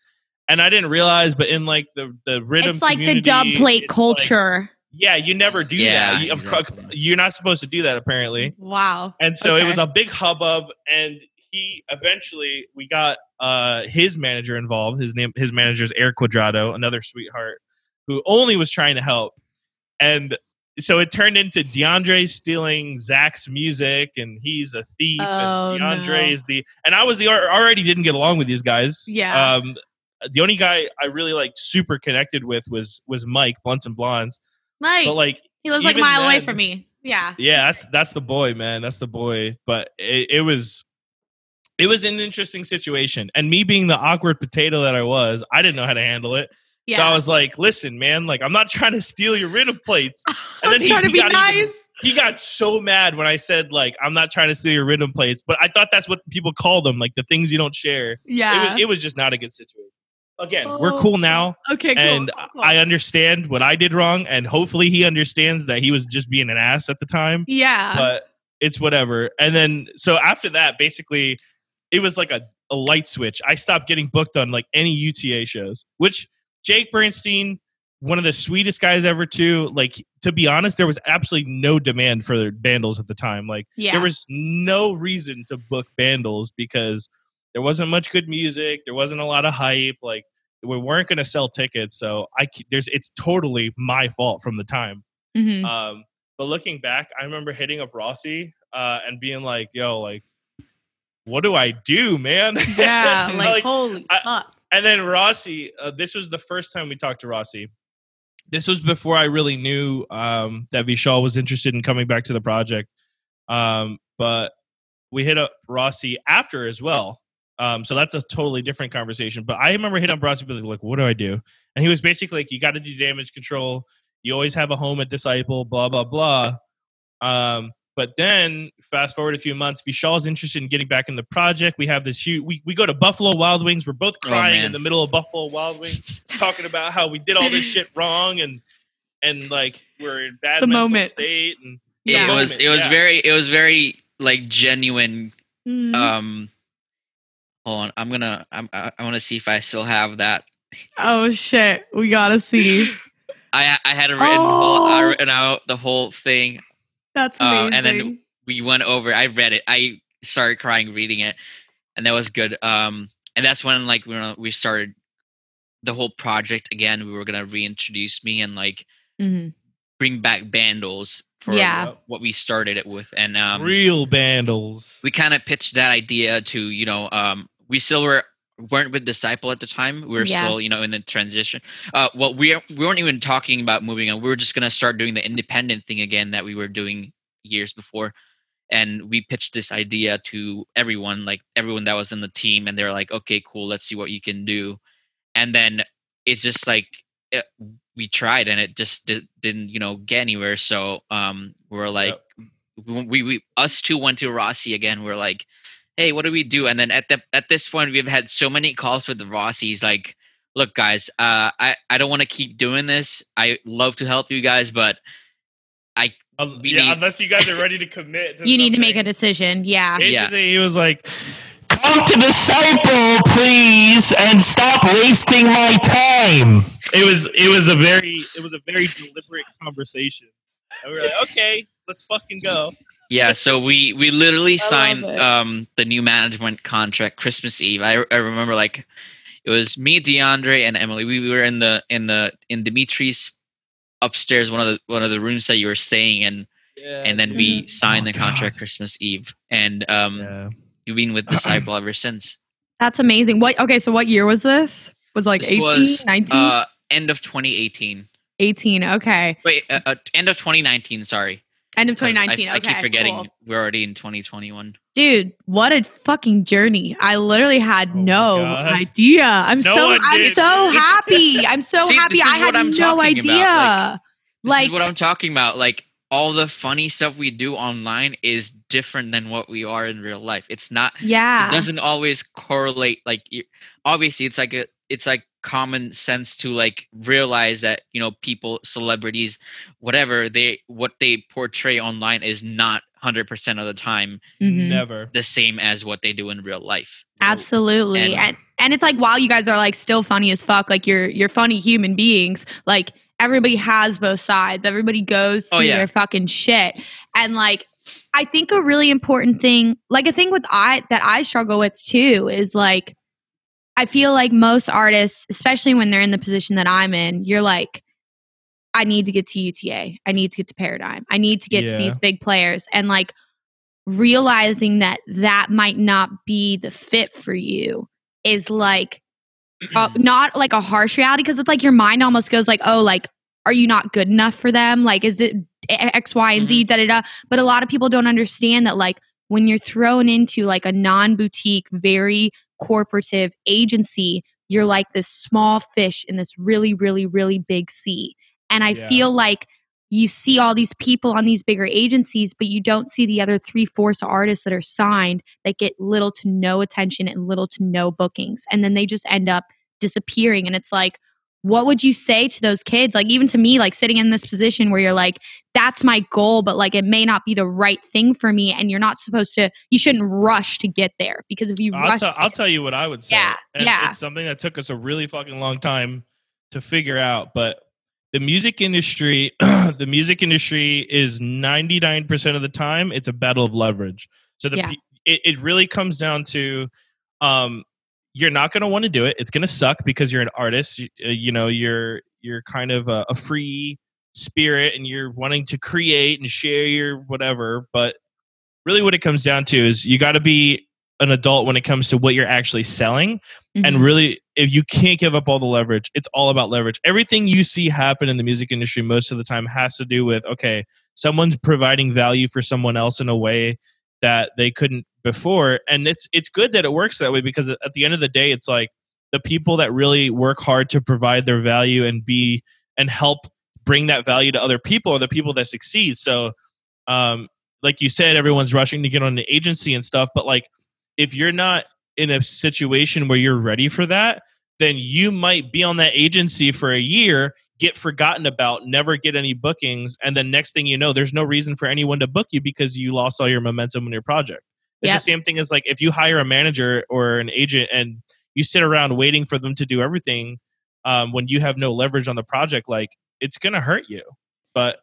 And I didn't realize, but in like the the riddim, it's like the community, dub plate it's like- culture. yeah, you never do Yeah, that. You, of course, exactly. you're not supposed to do that apparently. wow. And so it was a big hubbub, and he eventually we got uh, his manager involved. His name, his manager is Eric Quadrado, another sweetheart who only was trying to help. And so it turned into DiAndre stealing Zach's music, and he's a thief. Oh, and DiAndre no. is the and I was the already didn't get along with these guys. Yeah. Um, the only guy I really like super connected with was was Mike Blunts and Blondes. Mike, But like he lives like a mile away from me. Yeah. yeah, that's that's the boy, man. That's the boy. But it, it was it was an interesting situation. And me being the awkward potato that I was, I didn't know how to handle it. Yeah. So I was like, listen, man, like I'm not trying to steal your riddim plates. I and then he- trying to he be got even- nice. He got so mad when I said like I'm not trying to steal your riddim plates, but I thought that's what people call them, like the things you don't share. yeah. It was it was just not a good situation. Again, we're Oh. cool now okay, cool. and cool, cool. I understand what I did wrong and hopefully he understands that he was just being an ass at the time yeah. but it's whatever. And then so after that, basically, it was like a, a light switch. I stopped getting booked on like any UTA shows, which Jake Bernstein, one of the sweetest guys ever, too. Like to be honest, there was absolutely no demand for Bandlez at the time. Like yeah. there was no reason to book Bandlez because there wasn't much good music, there wasn't a lot of hype. Like we weren't going to sell tickets, so I there's it's totally my fault from the time. Mhm. Um, but looking back, I remember hitting up Rossi uh, and being like, "Yo, like, what do I do, man?" yeah. And, Like, holy I- fuck. And then Rossi, uh, this was the first time we talked to Rossi. This was before I really knew um, that Vishal was interested in coming back to the project. Um, but we hit up Rossi after as well. Um, so that's a totally different conversation. But I remember hitting up Rossi, being like, "What do I do?" And he was basically like, "You got to do damage control. You always have a home at Disciple, blah blah blah. Um, but then fast forward a few months, Vishal's interested in getting back in the project. We have this huge. We, we go to Buffalo Wild Wings. We're both Oh, crying in the middle of Buffalo Wild Wings, talking about how we did all this shit wrong and and like we're in bad The mental moment. state and Yeah. It was it was Yeah. very it was very like genuine. Mhm. Um, hold on, I'm gonna I'm, I, I want to see if I still have that. oh shit, we gotta see. I I had it written whole, I Oh. written out the whole thing. That's Uh, and then we went over. I read it. I started crying reading it, and that was good. Um, and that's when like we were, we started the whole project again. We were gonna reintroduce me and like Mhm. bring back Bandlez for Yeah. what we started it with, and um, real bandlez. we kind of pitched that idea to you know um, we still were weren't with disciple at the time. We were Yeah. still you know in the transition. Uh well we we weren't even talking about moving on. We were just going to start doing the independent thing again that we were doing years before. And we pitched this idea to everyone like everyone that was in the team and they're like okay cool let's see what you can do. And then it's just like it, we tried and it just di- didn't you know get anywhere. So um we're like we, we, we us two went to Rossi again. We're like, hey, what do we do? And then at the at this point, we've had so many calls with the Rossies. Like, look, guys, uh, I I don't want to keep doing this. I love to help you guys, but Um, yeah, need- unless you guys are ready to commit. To you need to make a decision. Yeah. Basically, he was like, Come to Disciple, please, and stop wasting my time. it was it was a very it was a very deliberate conversation. And we were like, okay, let's fucking go. Yeah. So we we literally love signed um the new management contract Christmas Eve. I I remember like it was me, DiAndre, and Emily. We we were in the in the in Dimitri's upstairs, one of the one of the rooms that you were staying in, Yeah, and then we signed Oh, the contract Christmas Eve. And um, yeah. you've been with Disciple ever since. That's amazing. What okay, so what year was this? Was like This 18, was, 19, Uh, end of 2018. 18. Okay. Wait, uh, uh, end of 2019. Sorry, End of 'Cause 2019. I, I okay. keep forgetting cool. we're already in 2021. Dude, what a fucking journey. I literally had Oh no idea. I'm No so I'm so happy. I'm so See, happy. I had I'm no idea. about, This Like, is what I'm talking about. Like all the funny stuff we do online is different than what we are in real life. It's not. Yeah. It yeah. doesn't always correlate. Like obviously, it's like a it's like common sense to like realize that you know people, celebrities, whatever they what they portray online is not hundred percent of the time Mhm. Never. the same as what they do in real life. Absolutely. And- And, and it's like while you guys are like still funny as fuck, like you're you're funny human beings, like everybody has both sides. Everybody goes Oh, through yeah. their fucking shit. And like I think a really important thing, like a thing with I that I struggle with too is like I feel like most artists, especially when they're in the position that I'm in, you're like I need to get to UTA. I need to get to Paradigm. I need to get to these big players. And like realizing that that might not be the fit for you is like uh, not like a harsh reality because it's like your mind almost goes like oh like are you not good enough for them? Like is it x y and z da da da. But a lot of people don't understand that like when you're thrown into like a non-boutique very corporative agency you're like this small fish in this really really really big sea and i Yeah. feel like you see all these people on these bigger agencies, but you don't see the other three fourths of artists that are signed that get little to no attention and little to no bookings. And then they just end up disappearing. And it's like, what would you say to those kids? Like, even to me, like sitting in this position where you're like, that's my goal, but like it may not be the right thing for me. And you're not supposed to, you shouldn't rush to get there because if you I'll, rush, tell- I'll tell you what I would say. Yeah, And yeah. It's something that took us a really fucking long time to figure out. But the music industry, the music industry is 99% of the time, it's a battle of leverage. So the, Yeah. it, it really comes down to, um, you're not going to want to do it. It's going to suck because you're an artist. You, uh, you know, you're, you're kind of a, a free spirit and you're wanting to create and share your whatever. But really what it comes down to is you got to be an adult when it comes to what you're actually selling and Mhm. really if you can't give up all the leverage it's all about leverage everything you see happen in the music industry most of the time has to do with okay someone's providing value for someone else in a way that they couldn't before and it's it's good that it works that way because at the end of the day it's like the people that really work hard to provide their value and be and help bring that value to other people are the people that succeed. So, um, like you said, everyone's rushing to get on an agency and stuff, but like if you're not in a situation where you're ready for that, then you might be on that agency for a year, get forgotten about, never get any bookings, and then next thing you know, there's no reason for anyone to book you because you lost all your momentum in your project. It's Yep. the same thing as like if you hire a manager or an agent and you sit around waiting for them to do everything um, when you have no leverage on the project, like it's gonna hurt you. But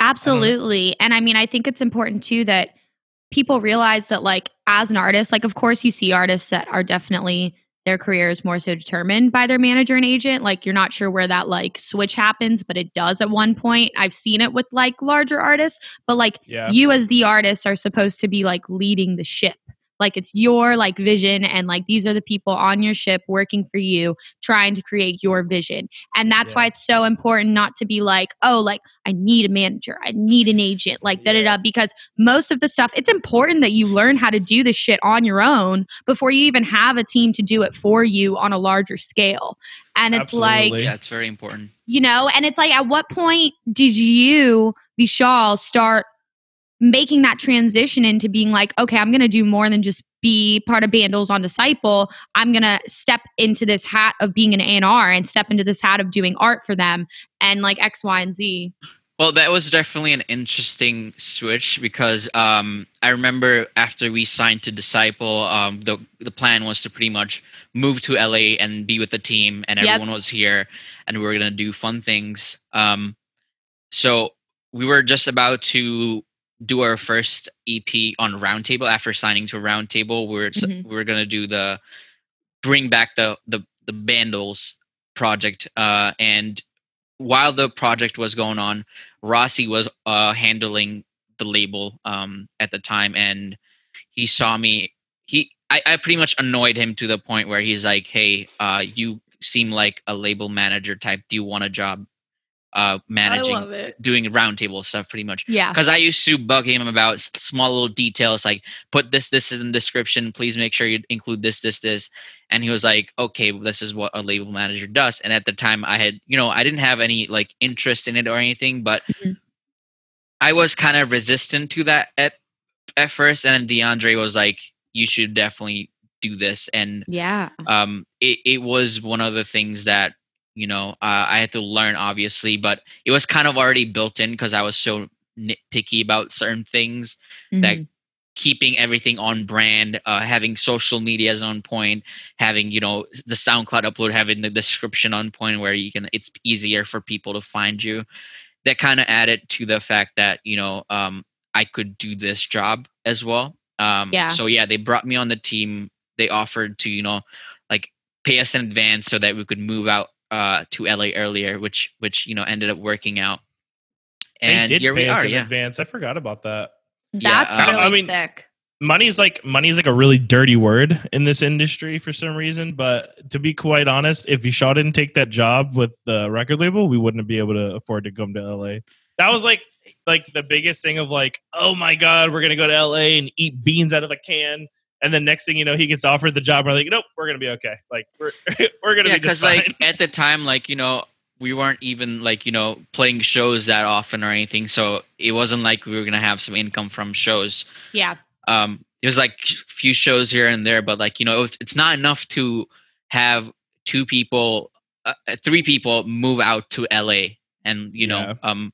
Absolutely. And I mean, I think it's important too that people realize that, like, as an artist, like, of course, you see artists that are definitely their career is more so determined by their manager and agent. Like, you're not sure where that like switch happens, but it does at one point. I've seen it with like larger artists, but like, yeah, you as the artist are supposed to be like leading the ship. Like it's your like vision and like these are the people on your ship working for you trying to create your vision. And that's Yeah. why it's so important not to be like, oh, like I need a manager, I need an agent, like da da da because most of the stuff it's important that you learn how to do this shit on your own before you even have a team to do it for you on a larger scale. And it's like Absolutely. Yeah, it's very important. you know and it's like at what point did you vishal start making that transition into being like okay i'm gonna do more than just be part of bandlez on disciple i'm gonna step into this hat of being an A&R and step into this hat of doing art for them and like x y and z Well, that was definitely an interesting switch because um, I remember after we signed to Disciple, um, the the plan was to pretty much move to LA and be with the team, and Yep. everyone was here, and we were gonna do fun things. Um, so we were just about to do our first EP on Roundtable after signing to Roundtable. We were Mhm. we're gonna do the bring back the the the Bandlez project, uh, and while the project was going on, Rossi was uh, handling the label um, at the time, and he saw me. He, I, I pretty much annoyed him to the point where he's like, "Hey, uh, you seem like a label manager type. Do you want a job uh, managing, doing roundtable stuff, pretty much?" yeah Because I used to bug him about small little details like put this, this in the description. Please make sure you include this, this, this. And he was like, okay, well, this is what a label manager does. And at the time, I had, you know, I didn't have any like interest in it or anything, but Mhm. I was kind of resistant to that at, at first. And DiAndre was like, you should definitely do this. And yeah um, it, it was one of the things that you know uh, I had to learn, obviously, but it was kind of already built in because I was so nitpicky about certain things that Mhm. keeping everything on brand, uh, having social medias on point, having you know the SoundCloud upload, having the description on point where you can it's easier for people to find you. That kind of added to the fact that you know um, I could do this job as well. Um, Yeah. So yeah, they brought me on the team. They offered to you know like pay us in advance so that we could move out uh, to LA earlier, which which you know ended up working out. And they did here pay we us are. in Yeah. advance. I forgot about that. That's uh, really I mean- sick money's like money's like a really dirty word in this industry for some reason. But to be quite honest, if Vishal didn't take that job with the record label, we wouldn't be able to afford to come to LA. That was like like the biggest thing of like, oh my god, we're gonna go to LA and eat beans out of a can. And then next thing you know, he gets offered the job. We're like, nope, we're gonna be okay. Like we're we're gonna yeah be just because like at the time like you know we weren't even like you know playing shows that often or anything so it wasn't like we were gonna have some income from shows yeah um it was like few shows here and there but like you know it was, it's not enough to have two people uh, uh, three people move out to la and you know Yeah. um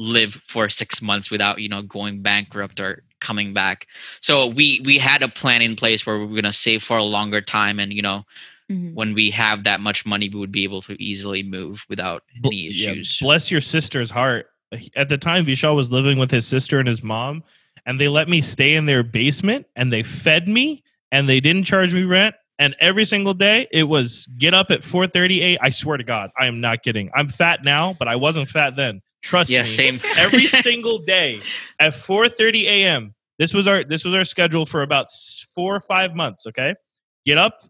live for six months without you know going bankrupt or coming back so we we had a plan in place where we were going to save for a longer time and you know Mhm. when we have that much money, we would be able to easily move without Bl- any yeah, issues. bless your sister's heart. At the time, Vishal was living with his sister and his mom, and they let me stay in their basement, and they fed me, and they didn't charge me rent. And every single day, it was get up at four thirty eight. I swear to God, I am not kidding. I'm fat now, but I wasn't fat then. Trust yeah, me. same. every single day at 4:30 a.m. This was our this was our schedule for about four or five months. Okay, get up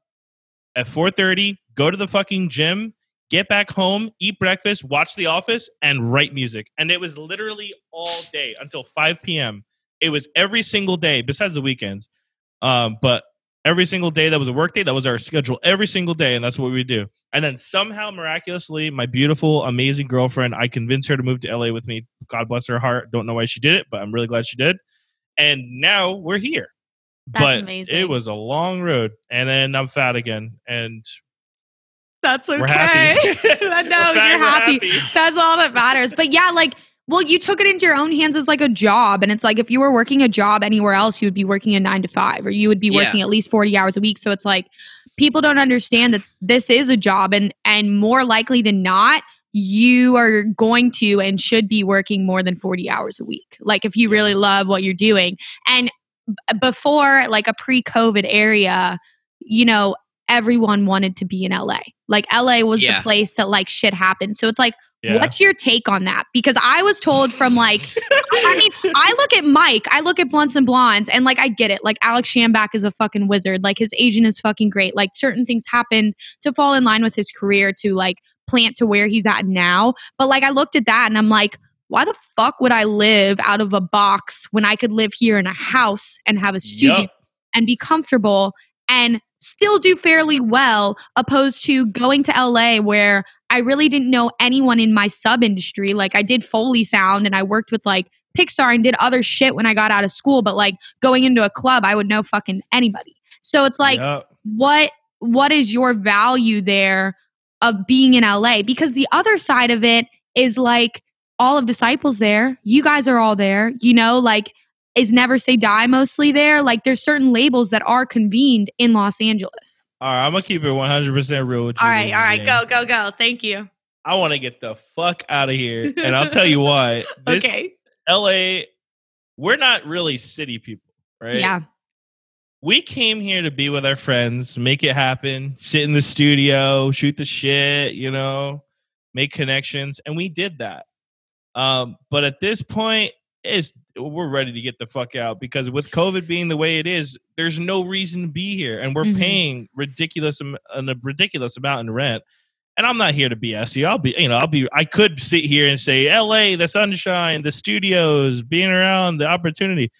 at 4:30, go to the fucking gym, get back home, eat breakfast, watch The Office, and write music. And it was literally all day until 5 p.m. It was every single day, besides the weekends. Um, but every single day that was a work day, that was our schedule every single day, and that's what we do. And then somehow, miraculously, my beautiful, amazing girlfriend, I convinced her to move to LA with me. God bless her heart. Don't know why she did it, but I'm really glad she did. And now we're here. That's but amazing. it was a long road. And then I'm fat again. And That's okay. we're happy. no, We're fat, you're we're happy. happy. That's all that matters. But yeah, like, well, you took it into your own hands as like a job. And it's like if you were working a job anywhere else, you would be working a nine to five or you would be Yeah. working at least 40 hours a week. So it's like people don't understand that this is a job and and more likely than not, you are going to and should be working more than 40 hours a week. Like if you really love what you're doing. And before like a pre-COVID area, you know, everyone wanted to be in LA. Like LA was Yeah. the place that like shit happened. So it's like yeah. What's your take on that? Because I was told from like, I mean, I look at Mike, I look at Blunts and Blondes, and like, I get it. Like, Alex Shambach is a fucking wizard. Like, his agent is fucking great. Like, certain things happen to fall in line with his career to like plant to where he's at now. But like, I looked at that and I'm like, why the fuck would I live out of a box when I could live here in a house and have a studio Yup. and be comfortable and still do fairly well opposed to going to LA where I really didn't know anyone in my sub industry. Like I did Foley sound and I worked with like Pixar and did other shit when I got out of school, but like going into a club, I would know fucking anybody. So it's like what what is your value there of being in LA? Because the other side of it is like all of disciples there. You guys are all there. You know, like is Never Say Die mostly there. Like there's certain labels that are convened in Los Angeles. All right, I'm gonna keep it 100 percent real with you. All right, all right, go, go, go. Thank you. I want to get the fuck out of here, and I'll tell you why. This okay. LA, we're not really city people, right? Yeah. we came here to be with our friends, make it happen, sit in the studio, shoot the shit, you know, make connections, and we did that. Um, but at this point, it's we're ready to get the fuck out because with COVID being the way it is, there's no reason to be here, and we're Mhm. paying ridiculous am- a ridiculous amount in rent. And I'm not here to BS you. I'll be, you know, I'll be. I could sit here and say, "L.A., the sunshine, the studios, being around, the opportunity."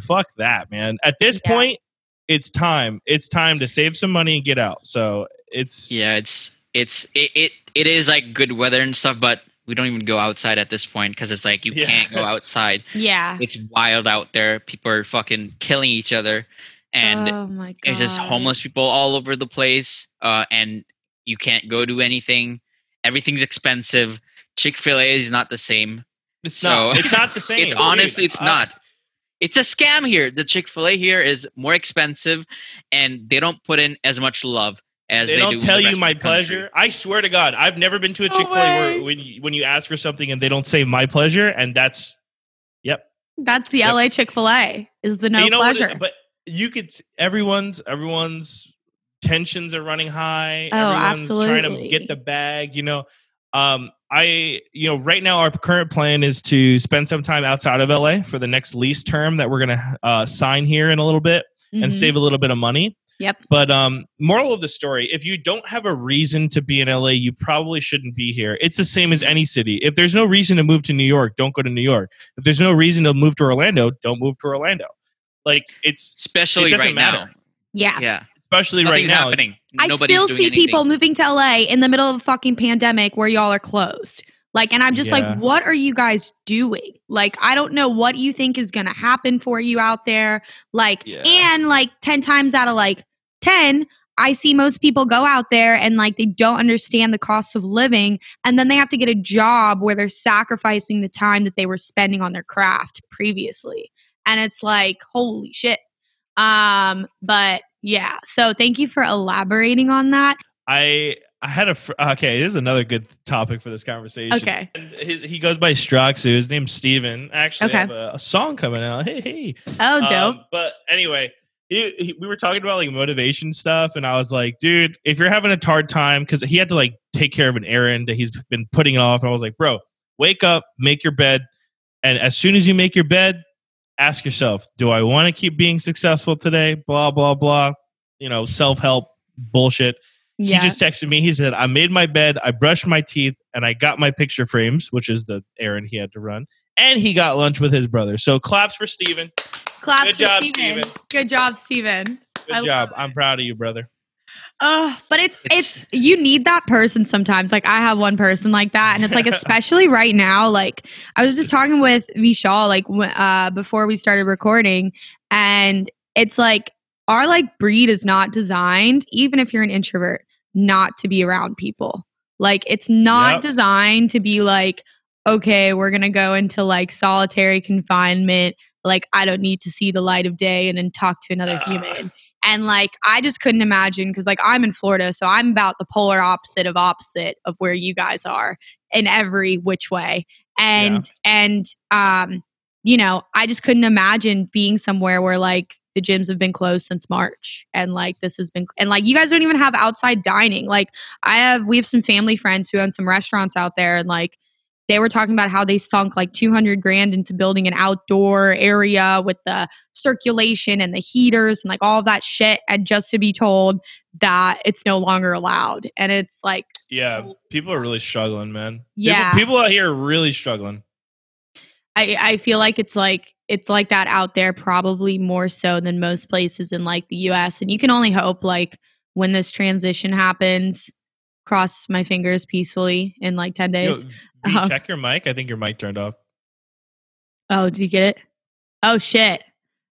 Fuck that, man. At this Yeah. point, it's time. It's time to save some money and get out. So it's Yeah, it's it's it, it it is like good weather and stuff, but we don't even go outside at this point because it's like you Yeah. can't go outside. Yeah. It's wild out there. People are fucking killing each other, and oh my god. it's just homeless people all over the place. Uh, and you can't go do anything. Everything's expensive. Chick Fil A is not the same. it's So- not. It's not the same. It's honestly, it's I- not. It's a scam here. The Chick Fil A here is more expensive, and they don't put in as much love as They, they, don't do tell the you my of the country. pleasure. I swear to God, I've never been to a No Chick Fil A where when you, when you ask for something and they don't say my pleasure, and that's yep. That's the Yep. LA Chick Fil A. Is the no you know what it- pleasure. but you could s- everyone's everyone's tensions are running high. Oh, everyone's trying to get the bag. You know, um, I you know right now our current plan is to spend some time outside of LA for the next lease term that we're gonna uh, sign here in a little bit and Mhm. save a little bit of money. Yep. But um, moral of the story: if you don't have a reason to be in LA, you probably shouldn't be here. It's the same as any city. If there's no reason to move to New York, don't go to New York. If there's no reason to move to Orlando, don't move to Orlando. Like it's especially It doesn't right matter. now. Yeah. Yeah, especially right now. happening. I Nobody's still see anything. people moving to LA in the middle of a fucking pandemic where y'all are closed. Like, and I'm just Yeah. like, what are you guys doing? Like, I don't know what you think is going to happen for you out there. Like, Yeah. and like 10 times out of like 10, I see most people go out there and like they don't understand the cost of living. And then they have to get a job where they're sacrificing the time that they were spending on their craft previously. And it's like, holy shit. Um, but yeah. So thank you for elaborating on that. I I had a fr- okay. This is another good topic for this conversation. Okay. And his, he goes by Stroxu. His name's Steven. Actually, Okay. I have a, a song coming out. Hey, hey. Oh, dope. Um, but anyway, he, he, we were talking about like motivation stuff, and I was like, dude, if you're having a hard time, because he had to like take care of an errand that he's been putting off. and I was like, bro, wake up, make your bed, and as soon as you make your bed, ask yourself, do I want to keep being successful today? Blah blah blah. You know, self help bullshit. Yeah. He just texted me. He said, I made my bed, I brushed my teeth, and I got my picture frames, which is the errand he had to run. And he got lunch with his brother. So claps for Steven. Claps good for job, Steven. Steven. Good job, Steven. Good I job. I'm proud of you, brother. Ugh, but it's, it's It's- you need that person sometimes. Like I have one person like that, and it's like especially right now. Like I was just talking with Vishal like uh, before we started recording, and it's like our like breed is not designed, even if you're an introvert, not to be around people. Like it's not Yep. designed to be like, okay, we're gonna go into like solitary confinement. Like I don't need to see the light of day and then talk to another Ah. human. And like I just couldn't imagine because like I'm in Florida, so I'm about the polar opposite of opposite of where you guys are in every which way. And and um, you know, I just couldn't imagine being somewhere where like the gyms have been closed since March and like this has been and like you guys don't even have outside dining. Like I have we have some family friends who own some restaurants out there and like they were talking about how they sunk like 200 grand into building an outdoor area with the circulation and the heaters and like all of that shit and just to be told that it's no longer allowed and it's like Yeah, people are really struggling, man. Yeah. people, people out here are really struggling. I, I feel like it's like it's like that out there probably more so than most places in like the US and you can only hope like when this transition happens cross my fingers peacefully in like 10 Yo, days. V, Uh-huh. check your mic. I think your mic turned off. Oh, did you get it? Oh shit.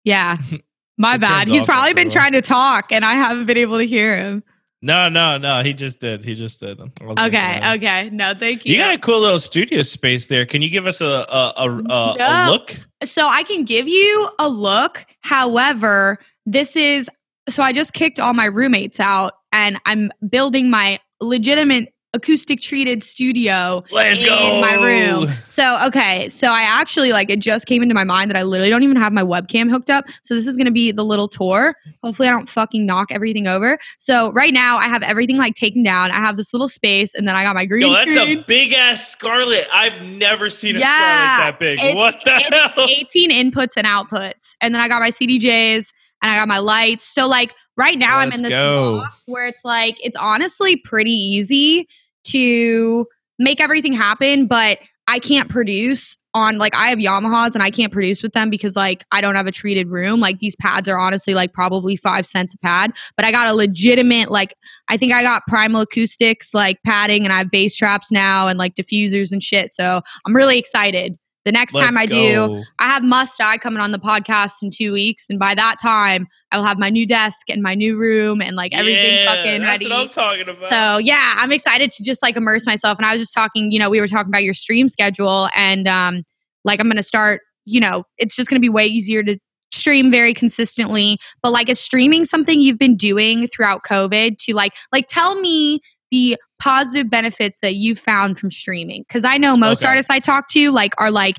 Yeah. My bad. He's probably been trying to talk and I haven't been able to hear him. No, no, no. He just did. He just did. Okay, okay. No, thank you. You got a cool little studio space there. Can you give us a a, a, a, a look? so I can give you a look. However, this is so I just kicked all my roommates out and I'm building my legitimate acoustic treated studio Let's in go. my room. So okay, so I actually like it just came into my mind that I literally don't even have my webcam hooked up. So this is gonna be the little tour. Hopefully I don't fucking knock everything over. So right now I have everything like taken down. I have this little space and then I got my green Yo, that's screen. a big ass Scarlett. I've never seen a Yeah, Scarlett that big. it's- what the it's hell? 18 inputs and outputs. And then I got my CDJs and I got my lights. So like right now I'm in this go. block where it's like it's honestly pretty easy to make everything happen, but I can't produce on like I have Yamahas and I can't produce with them because like I don't have a treated room. Like these pads are honestly like probably five cents a pad, but I got a legitimate like I think I got Primal Acoustics like padding and I have bass traps now and like diffusers and shit. So I'm really excited. The next time Let's I do. I have Must Die coming on the podcast in two weeks, and by that time, I will have my new desk and my new room and like everything Yeah, fucking that's ready. what I'm talking about. So yeah, I'm excited to just like immerse myself. And I was just talking, you know, we were talking about your stream schedule, and um, like I'm gonna start. You know, it's just gonna be way easier to stream very consistently. But like, is streaming something you've been doing throughout COVID? To like, like tell me the positive benefits that you found from streaming because i know most Okay. artists i talk to like are like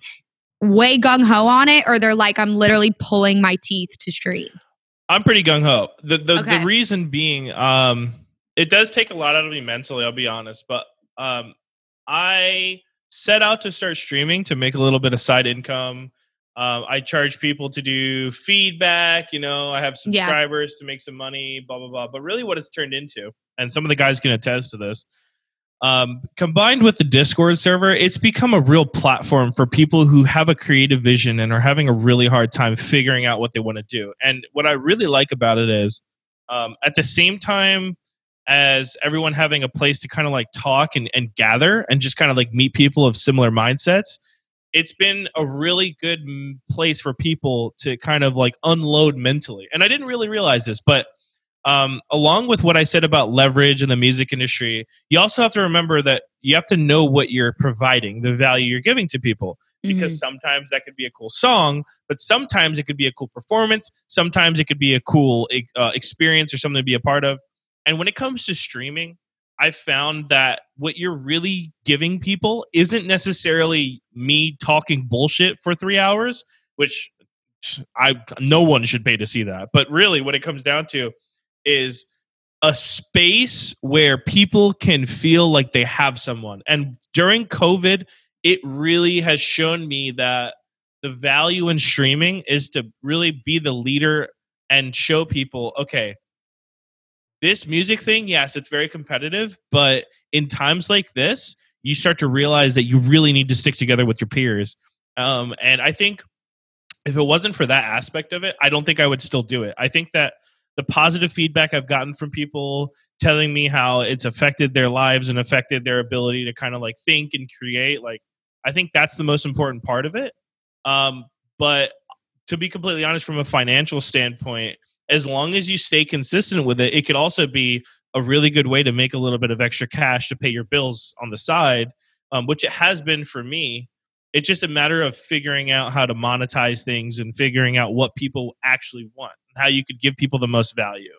way gung-ho on it or they're like i'm literally pulling my teeth to stream I'm pretty gung ho. The the, Okay. the reason being, um, it does take a lot out of me mentally. I'll be honest, but um, I set out to start streaming to make a little bit of side income. Um, I charge people to do feedback. You know, I have Yeah. subscribers to make some money. Blah blah blah. But really, what it's turned into, and some of the guys can attest to this. Um, combined with the Discord server, it's become a real platform for people who have a creative vision and are having a really hard time figuring out what they want to do. And what I really like about it is, um, at the same time as everyone having a place to kind of like talk and, and gather and just kind of like meet people of similar mindsets, it's been a really good place for people to kind of like unload mentally. And I didn't really realize this, but um, along with what I said about leverage in the music industry, you also have to remember that you have to know what you're providing, the value you're giving to people. Because sometimes that could be a cool song, but sometimes it could be a cool performance. Sometimes it could be a cool uh, experience or something to be a part of. And when it comes to streaming, I found that what you're really giving people isn't necessarily me talking bullshit for three hours, which I no one should pay to see that. But really, what it comes down to is a space where people can feel like they have someone. And during COVID, it really has shown me that the value in streaming is to really be the leader and show people, okay, this music thing, yes, it's very competitive, but in times like this, you start to realize that you really need to stick together with your peers. Um, and I think if it wasn't for that aspect of it, I don't think I would still do it. I think that the positive feedback I've gotten from people telling me how it's affected their lives and affected their ability to kind of like think and create, like I think that's the most important part of it. Um, but to be completely honest, from a financial standpoint, as long as you stay consistent with it, it could also be a really good way to make a little bit of extra cash to pay your bills on the side, um, which it has been for me. It's just a matter of figuring out how to monetize things and figuring out what people actually want, how you could give people the most value.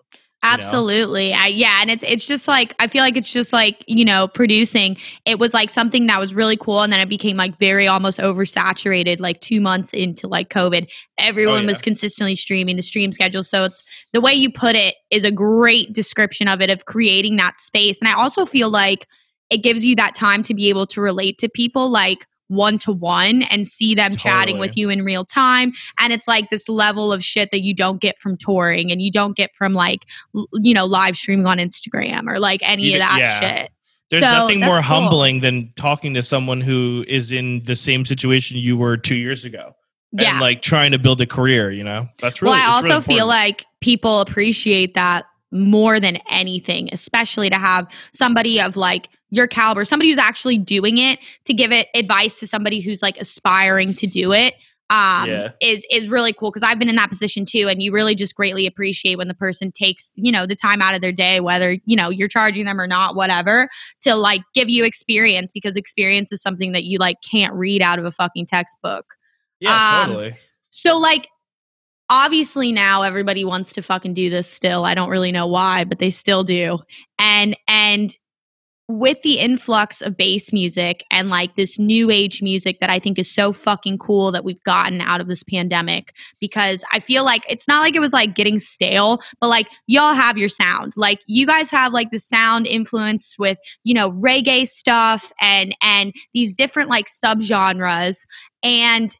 know? Absolutely. I, yeah. And it's, it's just like, I feel like it's just like, you know, producing. It was like something that was really cool. And then it became like very almost oversaturated, like two months into like COVID. Everyone oh, yeah. was consistently streaming the stream schedule. So it's the way you put it is a great description of it, of creating that space. And I also feel like it gives you that time to be able to relate to people like, one to one and see them chatting with you in real time and it's like this level of shit that you don't get from touring and you don't get from like you know live streaming on Instagram or like any of that yeah. shit. There's So, nothing more cool. humbling than talking to someone who is in the same situation you were two years ago. Yeah. And like trying to build a career, you know? That's really well, I it's really also feel like people appreciate that more than anything, especially to have somebody of like your caliber, somebody who's actually doing it to give it advice to somebody who's like aspiring to do it. Um, Yeah. is is really cool because I've been in that position too, and you really just greatly appreciate when the person takes you know the time out of their day, whether you know you're charging them or not, whatever, to like give you experience because experience is something that you like can't read out of a fucking textbook. Yeah, um, totally. So like obviously now everybody wants to fucking do this still. I don't really know why, but they still do. And and with the influx of bass music and like this new age music that I think is so fucking cool that we've gotten out of this pandemic because I feel like it's not like it was like getting stale, but like y'all have your sound. Like you guys have like the sound influence with, you know, reggae stuff and and these different like subgenres and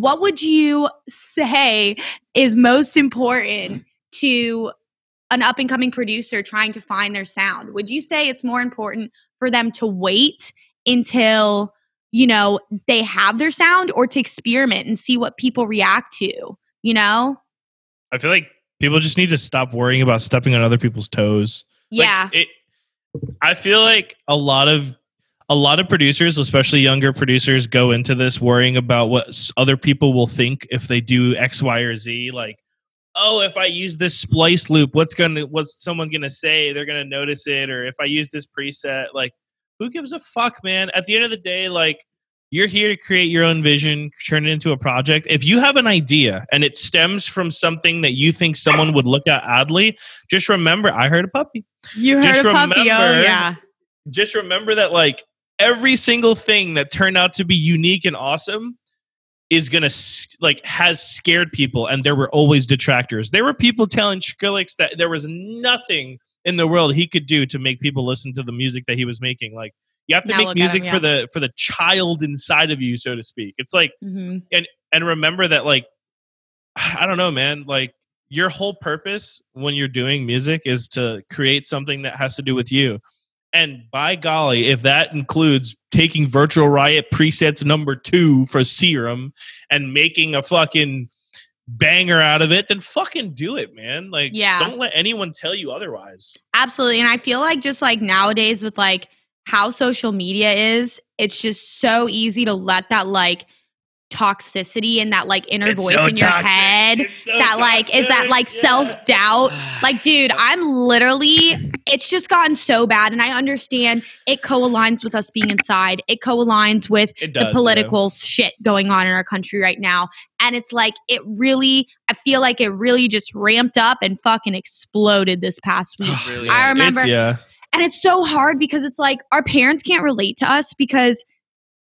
what would you say is most important to an up and coming producer trying to find their sound? Would you say it's more important for them to wait until, you know, they have their sound or to experiment and see what people react to, you know? I feel like people just need to stop worrying about stepping on other people's toes. Like, Yeah. it, I feel like a lot of a lot of producers, especially younger producers, go into this worrying about what other people will think if they do X, Y, or Z. Like, oh, if I use this splice loop, what's gonna what's someone gonna say? They're gonna notice it, or if I use this preset, like, who gives a fuck, man? At the end of the day, like. You're here to create your own vision, turn it into a project. If you have an idea and it stems from something that you think someone would look at oddly, just remember I heard a puppy you heard just a puppy. Oh, yeah. just remember that like every single thing that turned out to be unique and awesome is gonna like has scared people and there were always detractors. There were people telling Skrillex that there was nothing in the world he could do to make people listen to the music that he was making. Like you have to Now make music him, for the for the child inside of you so to speak. It's like hmm and remember that like i don't know man like your whole purpose when you're doing music is to create something that has to do with you and by golly if that includes taking virtual riot presets number two for serum and making a fucking banger out of it then fucking do it man like Yeah. don't let anyone tell you otherwise Absolutely. And I feel like just like nowadays with like how social media is, it's just so easy to let that like toxicity and that like inner It's voice so in your toxic. head so that like is that like Yeah. self doubt. Like, dude, I'm literally, it's just gotten so bad. And I understand it co aligns with us being inside, it co aligns with it does the political shit going on in our country right now. And it's like, it really, I feel like it really just ramped up and fucking exploded this past week. Really I remember- it's, yeah And it's so hard because it's like our parents can't relate to us because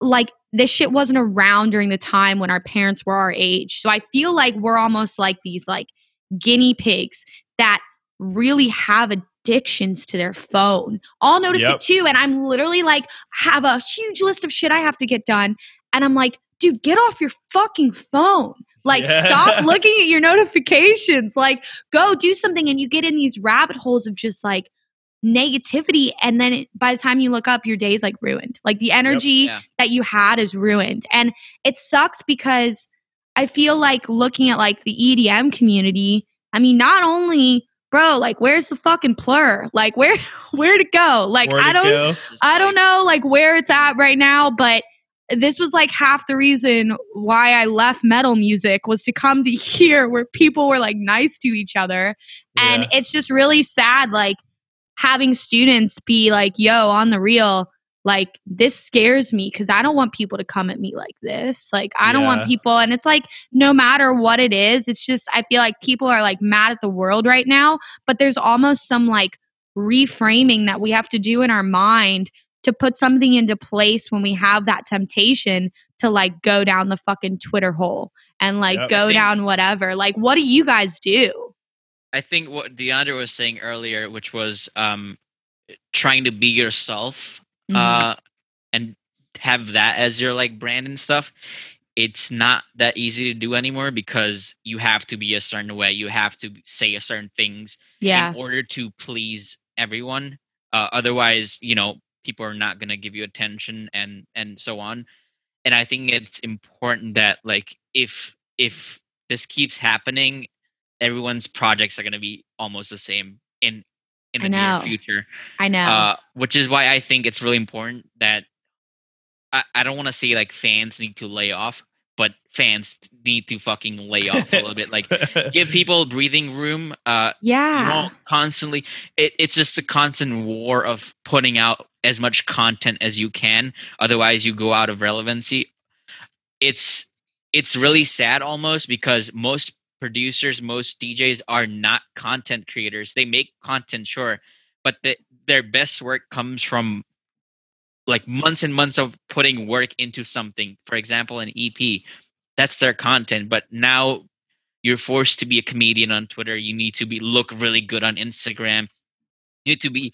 like this shit wasn't around during the time when our parents were our age. So I feel like we're almost like these like guinea pigs that really have addictions to their phone. I'll notice Yep. it too. And I'm literally like, have a huge list of shit I have to get done. And I'm like, dude, get off your fucking phone. Like, Yeah. stop looking at your notifications. Like, go do something. And you get in these rabbit holes of just like negativity. And then it, by the time you look up, your day's like ruined. Like, the energy Yeah. that you had is ruined. And it sucks because I feel like looking at like the EDM community, I mean, not only bro, like where's the fucking plur? Like where where to go? Like I don't go? I don't know like where it's at right now, but this was like half the reason why I left metal music was to come to here where people were like nice to each other. And it's just really sad like having students be like, yo, on the real, like this scares me because I don't want people to come at me like this. Like I don't want people and it's like no matter what it is, it's just I feel like people are like mad at the world right now, but there's almost some like reframing that we have to do in our mind to put something into place when we have that temptation to like go down the fucking Twitter hole and like Yep. go down whatever. Like what do you guys do? I think what DiAndre was saying earlier, which was um, trying to be yourself Mhm. uh, and have that as your like brand and stuff. It's not that easy to do anymore because you have to be a certain way. You have to say a certain things yeah. in order to please everyone. Uh, otherwise, you know, people are not going to give you attention and and so on. And I think it's important that like if if this keeps happening, everyone's projects are going to be almost the same in in the near future. I know. Uh, which is why I think it's really important that I, I don't want to say like fans need to lay off, but fans need to fucking lay off a little bit. Like give people breathing room. Uh, you yeah. don't constantly. It, it's just a constant war of putting out as much content as you can. Otherwise, you go out of relevancy. It's it's really sad almost because most producers, most DJs are not content creators. They make content, sure, but the, their best work comes from like months and months of putting work into something. For example, an EP, that's their content. But now you're forced to be a comedian on Twitter. You need to be look really good on Instagram. You need to be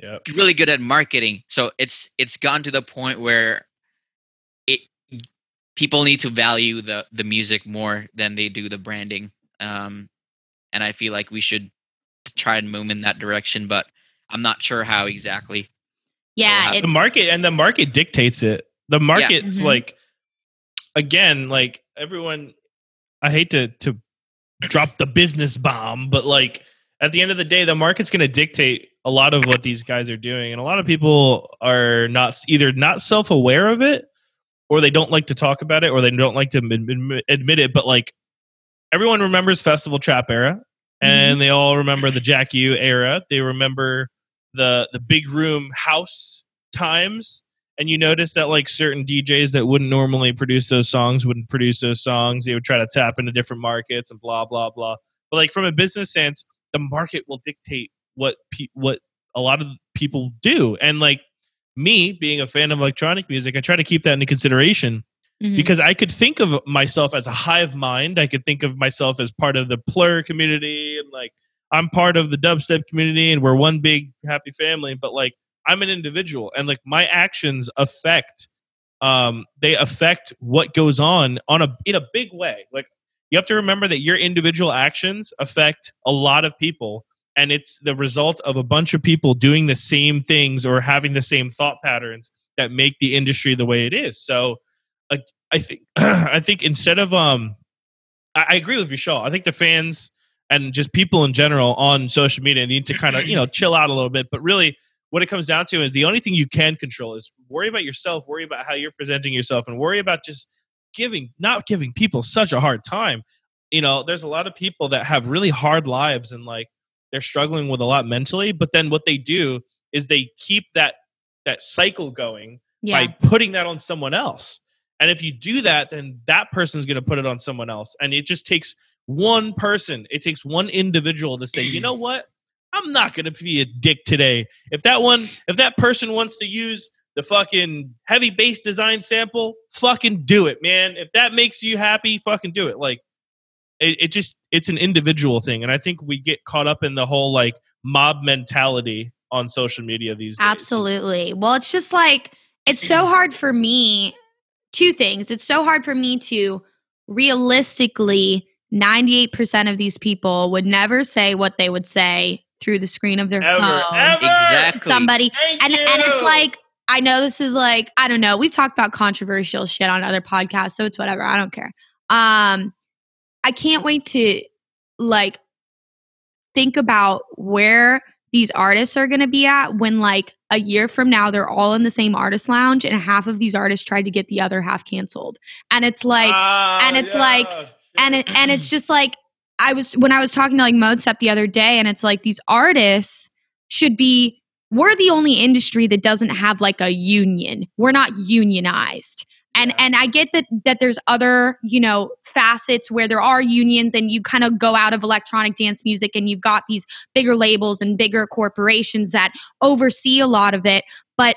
Yep. really good at marketing. So it's it's gone to the point where people need to value the the music more than they do the branding. Um, and I feel like we should try and move in that direction, but I'm not sure how exactly. yeah. the It's, the market and the market dictates it. The market's Mhm. like again, like everyone I hate to to drop the business bomb, but like at the end of the day, the market's going to dictate a lot of what these guys are doing, and a lot of people are not either not self aware of it, or they don't like to talk about it, or they don't like to admit, it. But like everyone remembers festival trap era, and mm-hmm. they all remember the Jack U era. They remember the the big room house times and you notice that like certain DJs that wouldn't normally produce those songs wouldn't produce those songs. They would try to tap into different markets and blah blah blah. But like from a business sense, the market will dictate what pe- what a lot of people do. And like me being a fan of electronic music, I try to keep that into consideration Mhm. because I could think of myself as a hive mind. I could think of myself as part of the plur community and like I'm part of the dubstep community and we're one big happy family. But like I'm an individual and like my actions affect um they affect what goes on on a in a big way. Like you have to remember that your individual actions affect a lot of people and it's the result of a bunch of people doing the same things or having the same thought patterns that make the industry the way it is. So I think I think instead of um I, I agree with Vishal. I think the fans and just people in general on social media need to kind of you know chill out a little bit. But really, what it comes down to is the only thing you can control is worry about yourself, worry about how you're presenting yourself, and worry about just giving not giving people such a hard time. You know, there's a lot of people that have really hard lives and like they're struggling with a lot mentally, but then what they do is they keep that that cycle going yeah. by putting that on someone else. And if you do that, then that person's going to put it on someone else. And it just takes one person, it takes one individual to say, you know what? I'm not going to be a dick today. If that one, if that person wants to use the fucking heavy bass design sample, fucking do it, man. If that makes you happy, fucking do it. Like, it, it just, it's an individual thing. And I think we get caught up in the whole like mob mentality on social media these days. Absolutely. Well, it's just like it's so hard for me. Two things. It's so hard for me to realistically 98% of these people would never say what they would say through the screen of their Ever, phone. ever. Exactly. Somebody Thank and you. and it's like I know this is like I don't know. We've talked about controversial shit on other podcasts, so it's whatever. I don't care. Um, I can't wait to like think about where these artists are going to be at when like a year from now they're all in the same artist lounge and half of these artists tried to get the other half canceled and it's like Ah, and it's like- and it, and it's just like I was when I was talking to like Modestep the other day, and it's like these artists should be. We're the only industry that doesn't have like a union. We're not unionized. And Yeah. and I get that that there's other, you know, facets where there are unions and you kind of go out of electronic dance music and you've got these bigger labels and bigger corporations that oversee a lot of it. But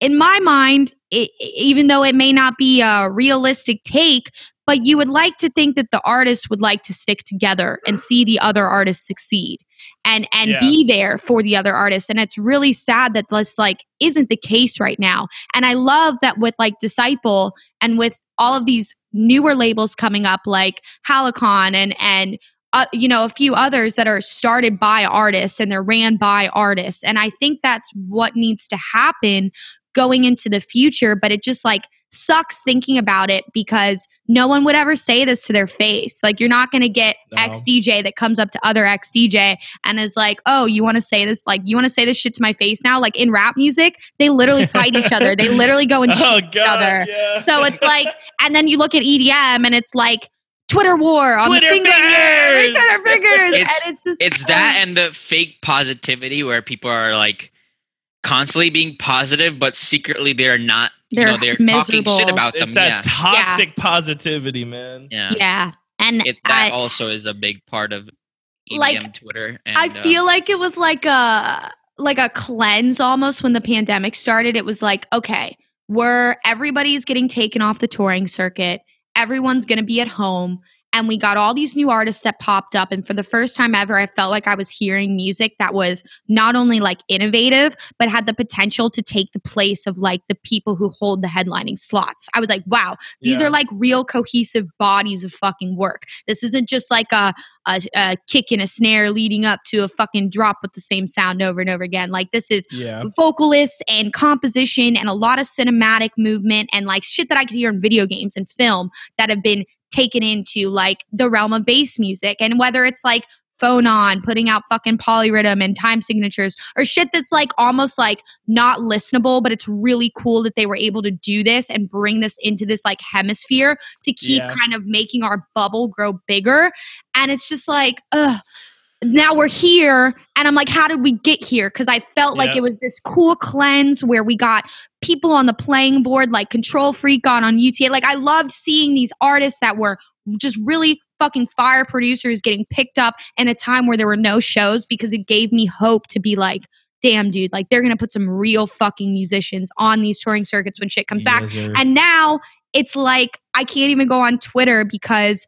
in my mind, it, even though it may not be a realistic take, but you would like to think that the artists would like to stick together and see the other artists succeed and and Yeah. be there for the other artists. And it's really sad that this like isn't the case right now. And i love that with like disciple and with all of these newer labels coming up like halicon and and uh, you know a few others that are started by artists and they're ran by artists. And i think that's what needs to happen going into the future but it just like sucks thinking about it because no one would ever say this to their face like you're not going to get No. ex dj that comes up to other ex dj and is like oh you want to say this like you want to say this shit to my face now like in rap music they literally fight each other they literally go and oh shoot god, other. yeah. so it's like, and then you look at EDM and it's like Twitter war on Twitter the finger, fingers! Twitter fingers, It's- and it's just it's that and the fake positivity where people are like constantly being positive but secretly they're not you They're know they're talking miserable. shit about them it's that yeah toxic positivity, man. yeah, yeah, and It, that I, also is a big part of EDM Like, Twitter. And, I uh, feel like it was like a like a cleanse almost when the pandemic started. It was like, okay, we're everybody's getting taken off the touring circuit. Everyone's going to be at home. And we got all these new artists that popped up. And for the first time ever, I felt like I was hearing music that was not only like innovative, but had the potential to take the place of like the people who hold the headlining slots. I was like, wow, these Yeah. are like real cohesive bodies of fucking work. This isn't just like a, a, a kick and a snare leading up to a fucking drop with the same sound over and over again. Like this is Yeah. vocalists and composition and a lot of cinematic movement and like shit that I could hear in video games and film that have been taken into like the realm of bass music. And whether it's like phone on, putting out fucking polyrhythm and time signatures or shit that's like almost like not listenable, but it's really cool that they were able to do this and bring this into this like hemisphere to keep Yeah. kind of making our bubble grow bigger. And it's just like, ugh. Now we're here, and I'm like, how did we get here? Because I felt like it was this cool cleanse where we got people on the playing board, like Control Freak on on UTA. Like I loved seeing these artists that were just really fucking fire producers getting picked up in a time where there were no shows because it gave me hope to be like, damn, dude, like they're gonna put some real fucking musicians on these touring circuits when shit comes back. Sir. And now it's like I can't even go on Twitter because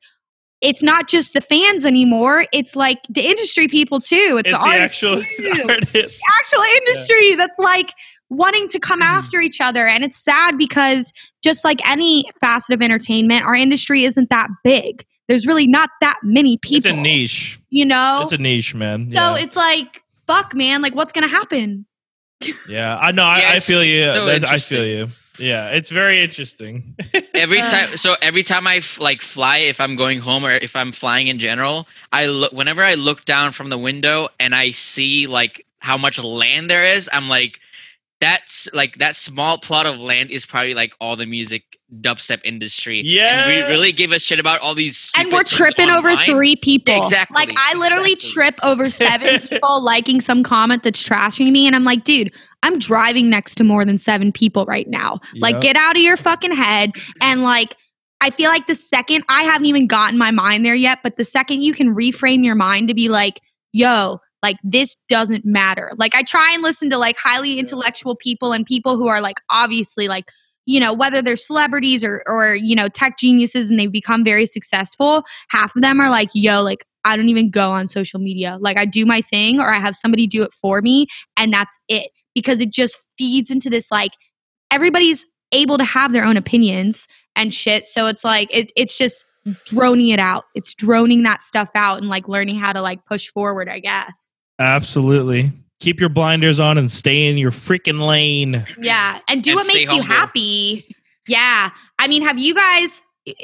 it's not just the fans anymore. It's like the industry people too. It's, it's the the artists actual too artist. actual industry that's like wanting to come Mm-hmm. after each other. And it's sad because just like any facet of entertainment, our industry isn't that big. There's really not that many people. It's a niche. You know? It's a niche, man. so it's like, fuck, man. Like, what's going to happen? yeah. I know. I, Yeah, I it's- feel you. so I feel you. Yeah. It's very interesting. every Uh. time so every time i f- like fly if i'm going home or if i'm flying in general i look whenever i look down from the window and i see like how much land there is i'm like that's like that small plot of land is probably like all the music dubstep industry and Yeah. we really give a shit about all these And we're things tripping over three people. Exactly, Like I literally exactly. trip over seven people liking some comment that's trashing me, and I'm like, dude, I'm driving next to more than seven people right now. Like, get out of your fucking head. And like, I feel like the second I haven't even gotten my mind there yet, but the second you can reframe your mind to be like, yo. Like this doesn't matter. Like I try and listen to like highly intellectual people and people who are like obviously like you know whether they're celebrities or or you know tech geniuses and they've become very successful half of them are like yo like i don't even go on social media like i do my thing or i have somebody do it for me and that's it because it just feeds into this like everybody's able to have their own opinions and shit so it's like it, it's just droning it out it's droning that stuff out and like learning how to like push forward i guess Absolutely. Keep your blinders on and stay in your freaking lane. Yeah, and do And what stay makes you happy. Yeah, I mean, have you guys?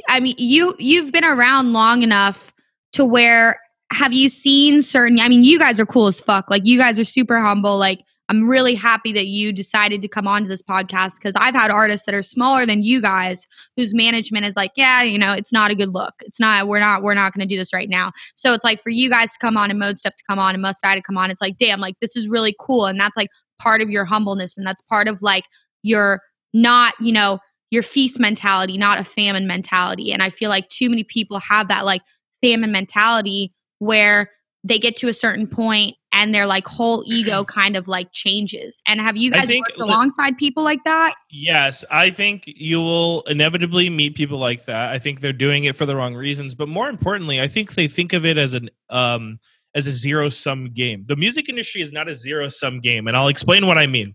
I mean, you you've been around long enough to where have you seen certain I mean, you guys are cool as fuck. Like you guys are super humble. Like I'm really happy that you decided to come on to this podcast because I've had artists that are smaller than you guys whose management is like, yeah, you know, it's not a good look. It's not, we're not, we're not going to do this right now. So it's like for you guys to come on and Modestep to come on and Must Die to come on, it's like, damn, like this is really cool. And that's like part of your humbleness. And that's part of like your not, you know, your feast mentality, not a famine mentality. And I feel like too many people have that like famine mentality where they get to a certain point and their like whole ego kind of like changes. And have you guys think- worked alongside people like that? Yes, I think you will inevitably meet people like that. I think they're doing it for the wrong reasons, but more importantly, I think they think of it as an um as a zero sum game. The music industry is not a zero sum game, and I'll explain what I mean.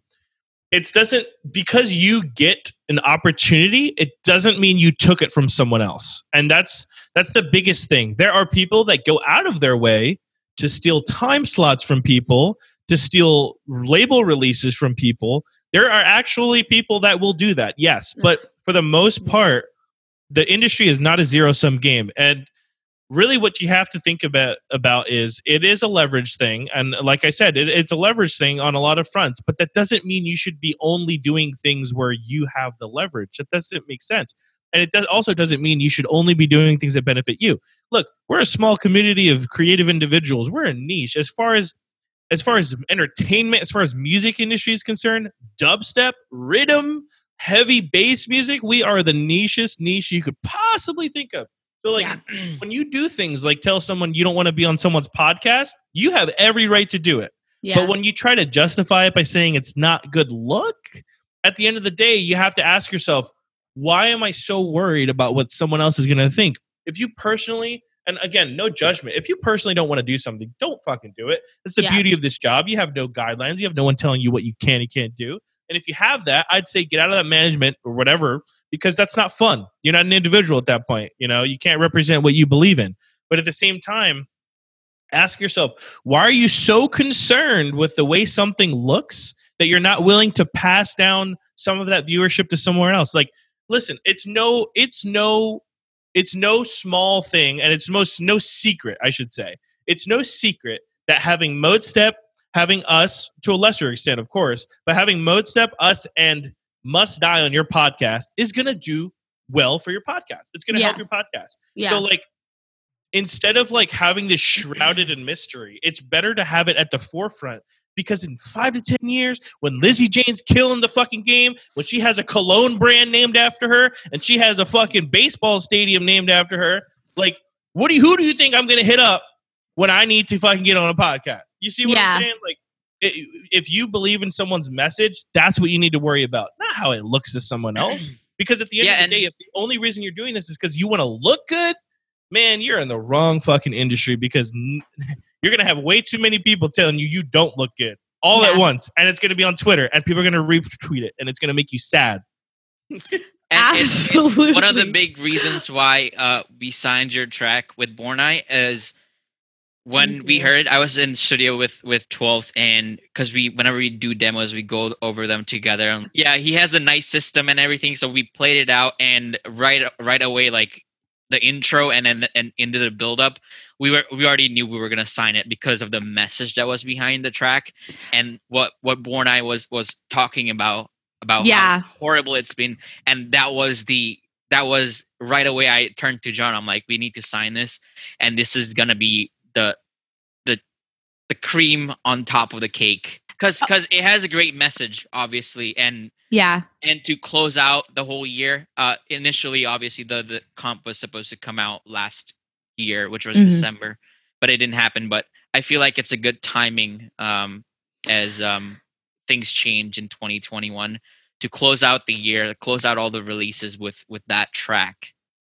It doesn't because you get an opportunity, it doesn't mean you took it from someone else. And that's that's the biggest thing. There are people that go out of their way to steal time slots from people, to steal label releases from people. There are actually people that will do that, yes. Mm. But for the most mm. part, the industry is not a zero sum game. And really what you have to think about about is it is a leverage thing and like i said it, it's a leverage thing on a lot of fronts but that doesn't mean you should be only doing things where you have the leverage that doesn't make sense and it does also doesn't mean you should only be doing things that benefit you. Look we're a small community of creative individuals. We're a niche. As far as as far as entertainment as far as music industry is concerned dubstep riddim heavy bass music we are the nichest niche you could possibly think of. So like Yeah. when you do things like tell someone you don't want to be on someone's podcast you have every right to do it. Yeah. but when you try to justify it by saying it's not good look, at the end of the day, you have to ask yourself, why am I so worried about what someone else is going to think? If you personally, and again, no judgment, if you personally don't want to do something, don't fucking do it. It's the Yeah. beauty of this job. You have no guidelines, you have no one telling you what you can and can't do. And if you have that, I'd say get out of that management or whatever because that's not fun. You're not an individual at that point. You know, you can't represent what you believe in. But at the same time, ask yourself why are you so concerned with the way something looks that you're not willing to pass down some of that viewership to somewhere else like listen it's no it's no it's no small thing and it's most no secret i should say. It's no secret that having Modestep having us to a lesser extent of course but having Modestep us and must die on your podcast is going to do well for your podcast. It's going to help your podcast. Yeah. so like instead of like having this shrouded in mystery, it's better to have it at the forefront because in five to ten years, when Lizzie Jane's killing the fucking game, when she has a cologne brand named after her and she has a fucking baseball stadium named after her, like what do you who do you think I'm gonna hit up when I need to fucking get on a podcast? You see what Yeah. I'm saying? Like i if you believe in someone's message, that's what you need to worry about, not how it looks to someone else. Because at the end Yeah, of the day, if the only reason you're doing this is because you want to look good, man, you're in the wrong fucking industry because you're going to have way too many people telling you you don't look good all at once. And it's going to be on Twitter and people are going to retweet it and it's going to make you sad. And it's- it's Absolutely. one of the big reasons why uh, we signed your track with Born Eye is when Thank we heard I was in studio with with 12th and because we whenever we do demos we go over them together and yeah he has a nice system and everything so we played it out and right right away like the intro and then and into the build up we were we already knew we were going to sign it because of the message that was behind the track and what what Born i was was talking about about Yeah. how horrible it's been. And that was the that was right away I turned to John. I'm like we need to sign this. And this is going to be the the the cream on top of the cake. Cuz uh, cuz it has a great message obviously and yeah. and to close out the whole year uh initially obviously the the comp was supposed to come out last year which was Mhm. december but it didn't happen but i feel like it's a good timing um as um things change in 2021 to close out the year close out all the releases with with that track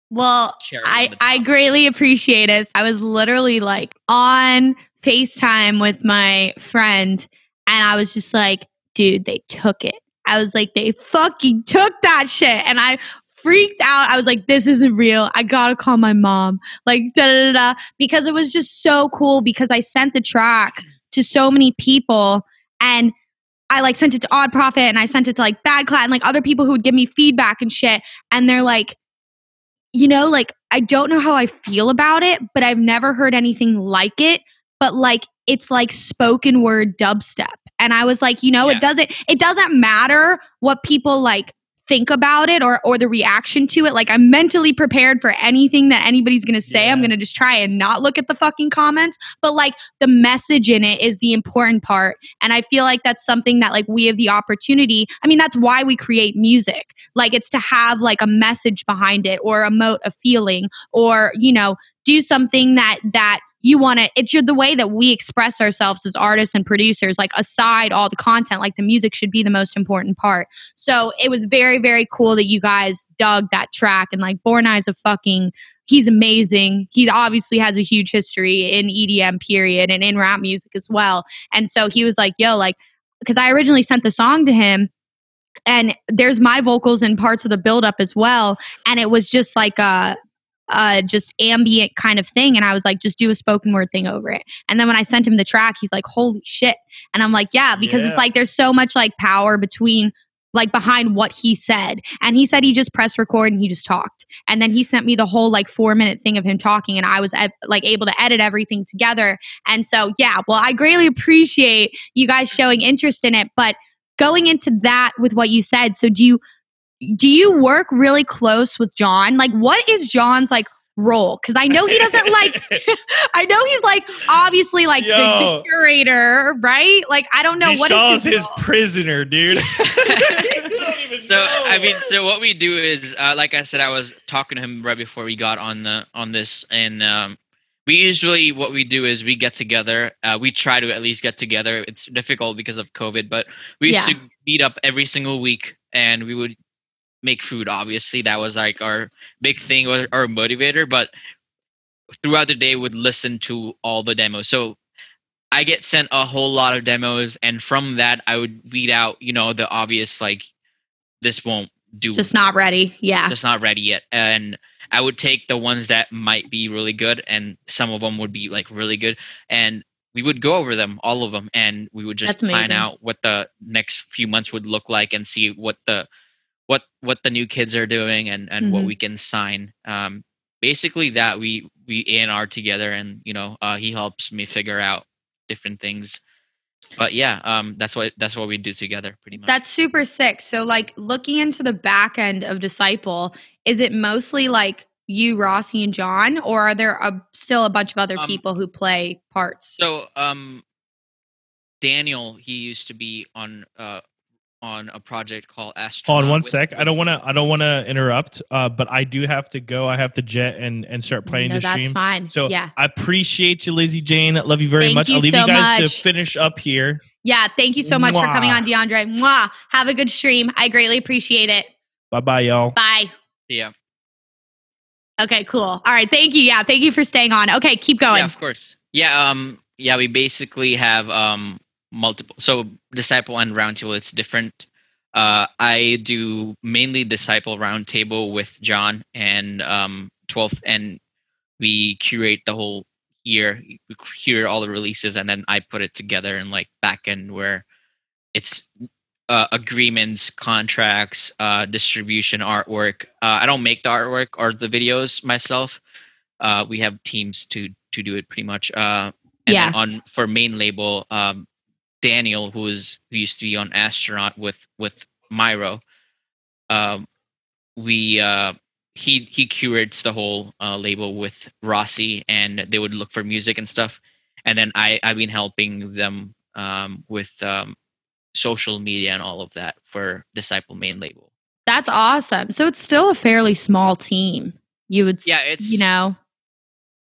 Well, I, I greatly appreciate it. I was literally like on FaceTime with my friend, and I was just like, dude, they took it. I was like, they fucking took that shit. And I freaked out. I was like, this isn't real. I gotta call my mom. Like, da da da. Because it was just so cool because I sent the track to so many people and I like sent it to Odd Profit and I sent it to like Badklaat and like other people who would give me feedback and shit. And they're like, you know, like I don't know how I feel about it, but I've never heard anything like it. But like it's like spoken word dubstep. And I was like, you know, Yeah. it doesn't it doesn't matter what people like think about it or or the reaction to it. Like I'm mentally prepared for anything that anybody's gonna say. I'm gonna just try and not look at the fucking comments. But like the message in it is the important part. And I feel like that's something that like we have the opportunity. I mean, that's why we create music. Like it's to have like a message behind it or emote a feeling or, you know, do something that that you want to it's your the way that we express ourselves as artists and producers like aside all the content like the music should be the most important part. So it was very very cool that you guys dug that track and like born eyes of fucking he's amazing. He obviously has a huge history in edm period and in rap music as well. And so he was like yo like because i originally sent the song to him and there's my vocals and parts of the build up as well and it was just like a uh, just ambient kind of thing. And I was like, just do a spoken word thing over it. And then when I sent him the track, he's like, holy shit. And I'm like, yeah, because it's like there's so much like power between like behind what he said. And he said he just pressed record and he just talked. And then he sent me the whole like four minute thing of him talking. And I was ed- like able to edit everything together. And so, yeah, well, I greatly appreciate you guys showing interest in it. But going into that with what you said, so do you, do you work really close with John? Like, what is John's like role? Because I know he doesn't like. I know he's like obviously like the, the curator, right? Like, I don't know what Shaw's is his role? prisoner, dude. so I mean, so what we do is, uh, like I said, I was talking to him right before we got on the on this, and um, we usually what we do is we get together. Uh, we try to at least get together. It's difficult because of COVID, but we used Yeah. to meet up every single week, and we would make food. Obviously, that was like our big thing, or our motivator. But throughout the day, would listen to all the demos. So I get sent a whole lot of demos, and from that, I would weed out, you know, the obvious like this won't do just not ready. Yeah. just not ready yet and i would take the ones that might be really good and some of them would be like really good and we would go over them all of them and we would just plan out what the next few months would look like and see what the what what the new kids are doing and and what Mhm. we can sign um basically that we we a and r together and you know uh he helps me figure out different things but yeah um that's what that's what we do together pretty much That's super sick. So, like, looking into the back end of Disciple, is it mostly like you, Rossi, and John, or are there a, still a bunch of other Um, people who play parts? So, um, Daniel, he used to be on uh on a project called Hold on one sec. I don't want to. I don't want to interrupt. Uh, but I do have to go. I have to jet and and start playing no, the that's stream. fine. So yeah, I appreciate you, Lizzie Jane. Love you very Thank much. you I'll leave so you guys much. to finish up here. yeah. Thank you so much for coming on, DiAndre. Mwah. Have a good stream. I greatly appreciate it. Bye bye, y'all. Bye. Yeah, Okay, cool. All right, thank you. Yeah, thank you for staying on. Okay, keep going. yeah, of course. Yeah, um, yeah, we basically have um multiple. So disciple and roundtable, it's different. Uh, I do mainly disciple roundtable with John and um 12th, and we curate the whole year. We curate all the releases, and then I put it together in like back end where it's uh, agreements, contracts, uh, distribution, artwork. Uh, I don't make the artwork or the videos myself. Uh, we have teams to to do it pretty much. Uh, and Yeah. on for main label, um, Daniel, who is who used to be on Astronaut with with Myro, um, we uh, he he curates the whole uh, label with Rossi, and they would look for music and stuff. And then I I've been helping them um, with um, social media and all of that for Disciple main label. That's awesome. So it's still a fairly small team. You would, Yeah, it's you know,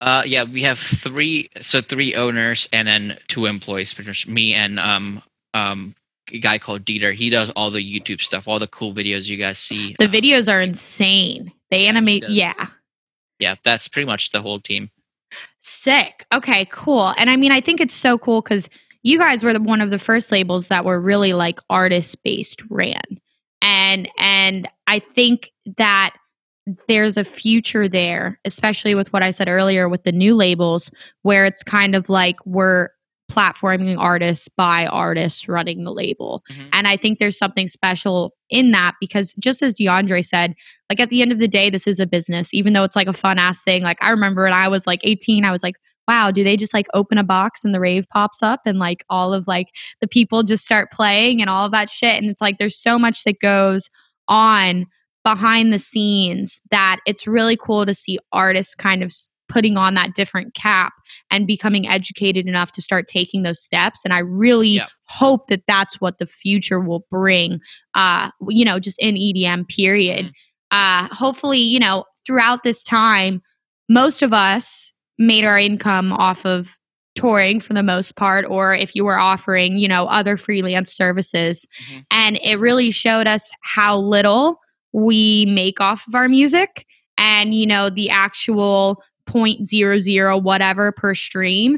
Uh, yeah, we have three, so three owners and then two employees. Pretty much me and um um a guy called Dieter. He does all the YouTube stuff, all the cool videos you guys see. the Uh, videos are insane. They animate, yeah. yeah, that's pretty much the whole team. Sick. Okay, cool. And I mean, I think it's so cool because you guys were the, one of the first labels that were really like artist based ran, and and I think that there's a future there, especially with what I said earlier with the new labels, where it's kind of like we're platforming artists by artists running the label. Mhm. And I think there's something special in that because just as DiAndre said, like at the end of the day, this is a business, even though it's like a fun ass thing. Like I remember when I was like 18, I was like, wow, do they just like open a box and the rave pops up and like all of like the people just start playing and all of that shit? And it's like there's so much that goes on behind the scenes that it's really cool to see artists kind of putting on that different cap and becoming educated enough to start taking those steps and i really Yeah. hope that that's what the future will bring uh you know just in edm period Mhm. uh hopefully you know throughout this time most of us made our income off of touring for the most part or if you were offering you know other freelance services Mhm. and it really showed us how little we make off of our music and you know the actual 0.00 whatever per stream.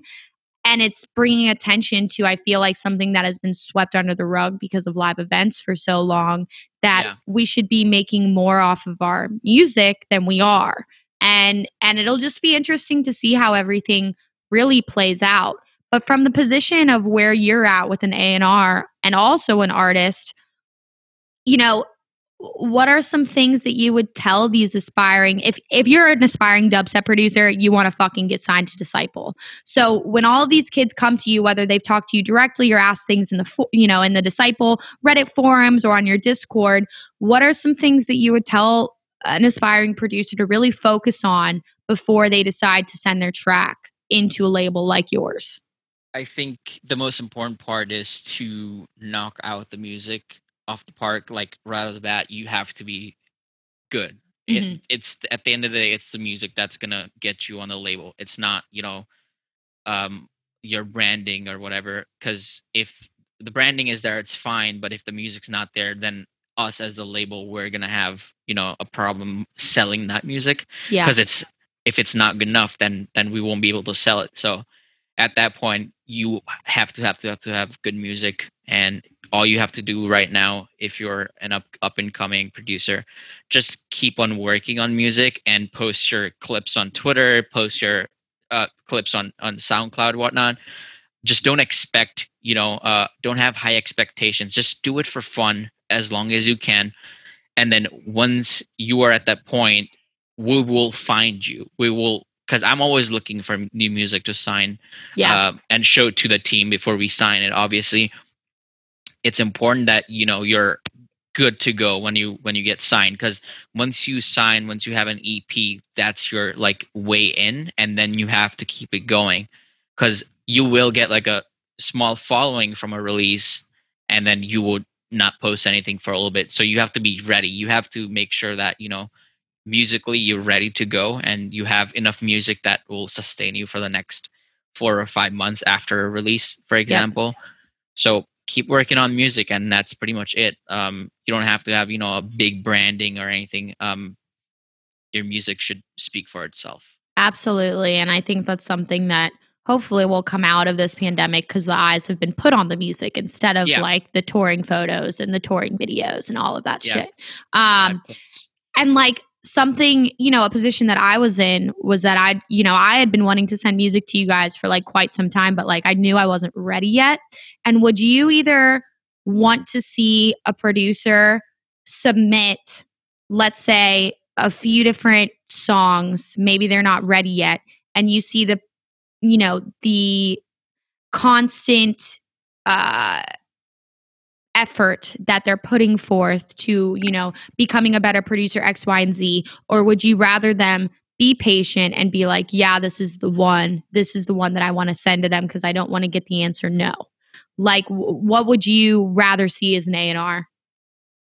And it's bringing attention to i feel like something that has been swept under the rug because of live events for so long that Yeah. we should be making more off of our music than we are. And and it'll just be interesting to see how everything really plays out. But from the position of where you're at with an A&R and also an artist you know what are some things that you would tell these aspiring if if you're an aspiring dubstep producer you want to fucking get signed to disciple. So when all these kids come to you whether they've talked to you directly or asked things in the you know in the disciple reddit forums or on your discord what are some things that you would tell an aspiring producer to really focus on before they decide to send their track into a label like yours? I think the most important part is to knock out the music off the park. Like right off the bat, you have to be good. Mhm. It, it's at the end of the day, it's the music that's gonna get you on the label. It's not, you know, um, your branding or whatever. Because if the branding is there, it's fine. But if the music's not there, then us as the label, we're gonna have, you know, a problem selling that music yeah because it's if it's not good enough then then we won't be able to sell it so at that point you have to have to have to have good music and all you have to do right now if you're an up up and coming producer just keep on working on music and post your clips on twitter post your uh, clips on on soundcloud whatnot. Just don't expect you know uh, don't have high expectations. Just do it for fun as long as you can. And then once you are at that point we will find you. We will because i'm always looking for new music to sign yeah. uh, and show to the team before we sign it obviously it's important that you know you're good to go when you when you get signed because once you sign once you have an ep that's your like way in and then you have to keep it going because you will get like a small following from a release and then you will not post anything for a little bit. So you have to be ready. You have to make sure that you know musically you're ready to go and you have enough music that will sustain you for the next four or five months after a release for example. So keep working on music and that's pretty much it um, you don't have to have you know a big branding or anything um, your music should speak for itself Absolutely. And I think that's something that hopefully will come out of this pandemic because the eyes have been put on the music instead of Yeah. like the touring photos and the touring videos and all of that Yeah. shit. Um, and like something, you know, a position that I was in was that I, you know, I had been wanting to send music to you guys for like quite some time, but like I knew I wasn't ready yet. And would you either want to see a producer submit, let's say, a few different songs, maybe they're not ready yet, and you see the, you know, the constant, uh, effort that they're putting forth to you know becoming a better producer x y and z? Or would you rather them be patient and be like yeah this is the one. This is the one that i want to send to them because i don't want to get the answer no. Like w- what would you rather see as an a&r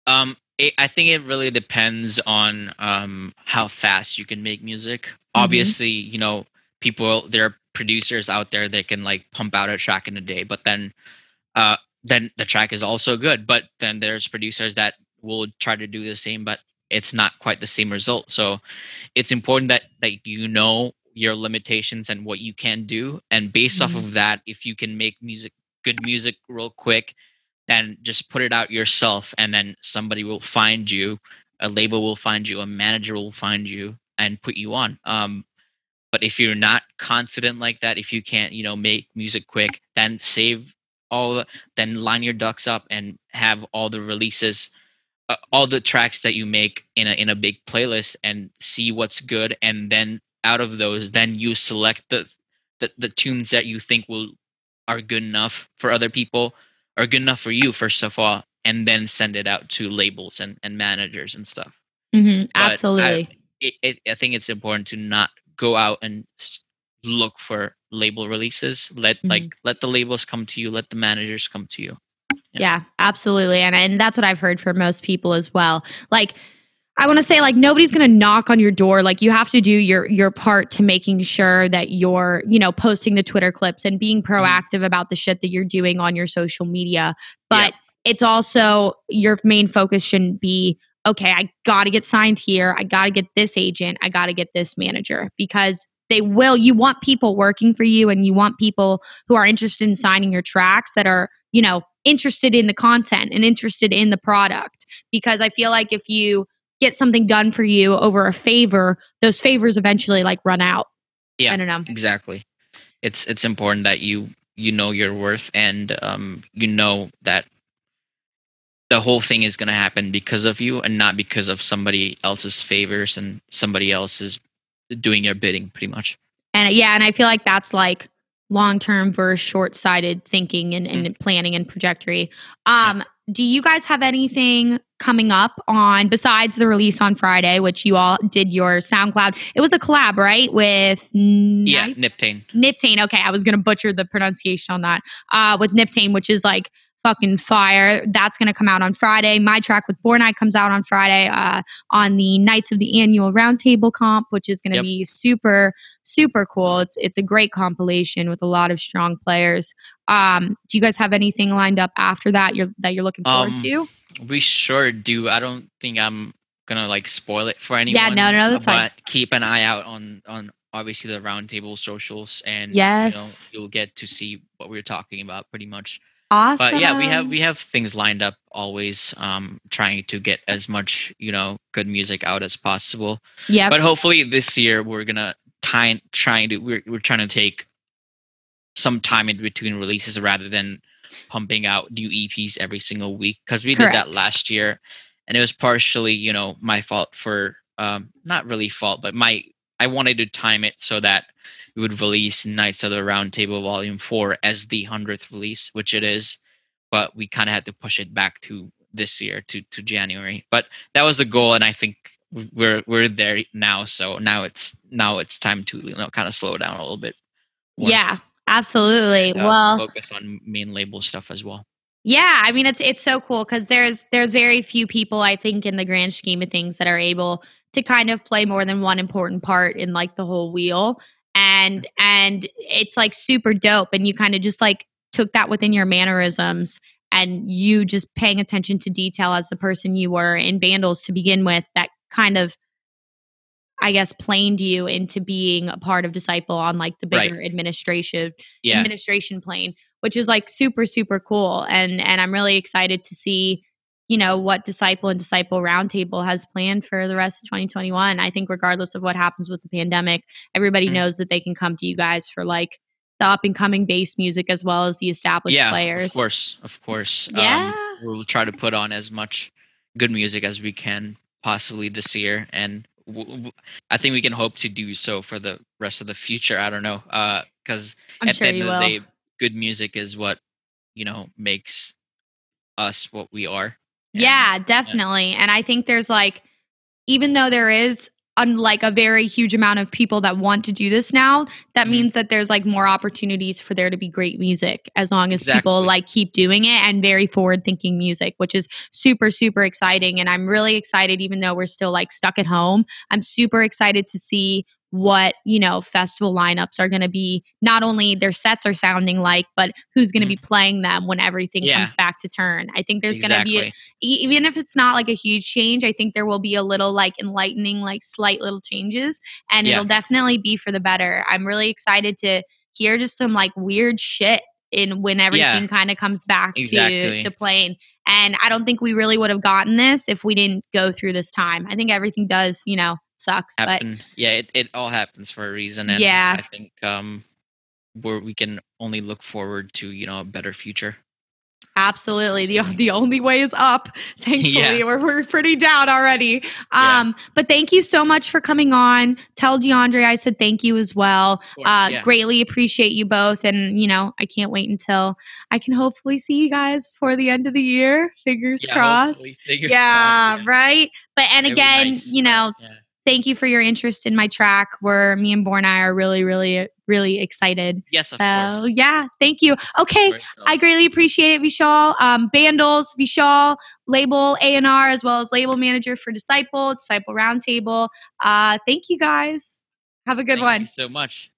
Um, it, I think it really depends on um how fast you can make music. Obviously, you know, people there are producers out there that can like pump out a track in a day, but then uh then the track is also good. But then there's producers that will try to do the same, but it's not quite the same result. So it's important that that you know your limitations and what you can do, and based off Mhm. of that, if you can make music, good music, real quick, then just put it out yourself and then somebody will find you a label will find you a manager will find you and put you on um but if you're not confident like that if you can't you know make music quick then save all the, then line your ducks up and have all the releases uh, all the tracks that you make in a in a big playlist and see what's good. And then out of those then you select the the, the tunes that you think will are good enough for other people are good enough for you first of all and then send it out to labels and, and managers and stuff. Hmm But I- absolutely. it, it, I think it's important to not go out and look for label releases. Let Mhm. like let the labels come to you. Let the managers come to you. Yeah. Yeah, absolutely. And and that's what I've heard from most people as well. Like I want to say like nobody's going to knock on your door. Like you have to do your your part to making sure that you're, you know, posting the Twitter clips and being proactive about the shit that you're doing on your social media. But it's also your main focus shouldn't be okay, I got to get signed here. I got to get this agent. I got to get this manager because they will you want people working for you and you want people who are interested in signing your tracks that are, you know, interested in the content and interested in the product because I feel like if you get something done for you over a favor, those favors eventually like run out. Yeah. I don't know. Exactly. It's it's important that you you know your worth and um you know that the whole thing is going to happen because of you and not because of somebody else's favors and somebody else is doing your bidding pretty much. And yeah, and I feel like that's like long term versus short sighted thinking and, Mm. and planning and trajectory. Um, do you guys have anything coming up on besides the release on Friday, which you all did your SoundCloud? It was a collab, right? With Yeah, Niptane. Niptane. Okay, I was gonna butcher the pronunciation on that. Uh, with Niptane, which is like fucking fire. That's gonna come out on Friday. My track with Born Night comes out on Friday. Uh, on the knights of the annual roundtable comp, which is gonna Yep. be super super cool. It's it's a great compilation with a lot of strong players. Um, do you guys have anything lined up after that you're that you're looking forward Um, to? We sure do. I don't think I'm gonna like spoil it for anyone. Yeah, no, no, that's but fine. keep an eye out on on obviously the roundtable socials, and Yes. you know, you'll get to see what we're talking about pretty much. Awesome. But yeah, we have we have things lined up always, um, trying to get as much you know good music out as possible. yeah. But hopefully this year we're gonna tie trying to we're we're trying to take some time in between releases rather than pumping out new EPs every single week because we did that last year, and it was partially you know my fault for um not really fault but my I wanted to time it so that we would release Knights of the Round Table Volume Four as the hundredth release, which it is, but we kind of had to push it back to this year to to January. But that was the goal, and I think we're we're there now. So now it's now it's time to you know kind of slow down a little bit. more, yeah, absolutely. uh, well, focus on main label stuff as well. Yeah, I mean it's it's so cool because there's there's very few people I think in the grand scheme of things that are able to kind of play more than one important part in like the whole wheel and and it's like super dope and you kind of just like took that within your mannerisms and you just paying attention to detail as the person you were in Bandlez to begin with that kind of I guess planed you into being a part of Disciple on like the Right. bigger administration Yeah, administration plane, which is like super super cool. And and I'm really excited to see you know what Disciple and Disciple Roundtable has planned for the rest of 2021. I think regardless of what happens with the pandemic, everybody Mhm. knows that they can come to you guys for like the up and coming bass music as well as the established yeah, players. of course, of course. Yeah. Um, we'll try to put on as much good music as we can possibly this year, and w- w- I think we can hope to do so for the rest of the future. I don't know, because I'm at sure the end of the day, good music is what you know makes us what we are. Yeah, definitely. And I think there's like, even though there is unlike a very huge amount of people that want to do this now, that Mhm. means that there's like more opportunities for there to be great music as long as people like keep doing it and very forward thinking music, which is super, super exciting. And I'm really excited, even though we're still like stuck at home. I'm super excited to see what you know festival lineups are going to be not only their sets are sounding like but who's going to be playing them when everything Mm. Yeah. comes back to turn i think there's going to be a, even if it's not like a huge change, I think there will be a little like enlightening, like slight little changes, and Yeah. it'll definitely be for the better. I'm really excited to hear just some like weird shit in when everything kind of comes back Exactly. to to playing. And I don't think we really would have gotten this if we didn't go through this time. I think everything does, you know, sucks, but yeah, it, it all happens for a reason, and Yeah. I think um, where we can only look forward to you know a better future. Absolutely. The, the only way is up. Thankfully, Yeah. we're, we're pretty down already. Yeah. Um, But thank you so much for coming on. Tell DiAndre I said thank you as well. Course, Uh, yeah. Greatly appreciate you both. And, you know, I can't wait until I can hopefully see you guys before the end of the year. Fingers Yeah, crossed. Fingers Yeah, crossed, right. But, and It'd again, nice, you know, yeah. Thank you for your interest in my track. Where me and Born I are really, really, really excited. Yes, of So, course. yeah, thank you. Okay. I greatly appreciate it, Vishal. Um, Bandlez, Vishal, label A&R, as well as label manager for Disciple, Disciple Roundtable. Uh, thank you guys. Have a good Thank one. you so much.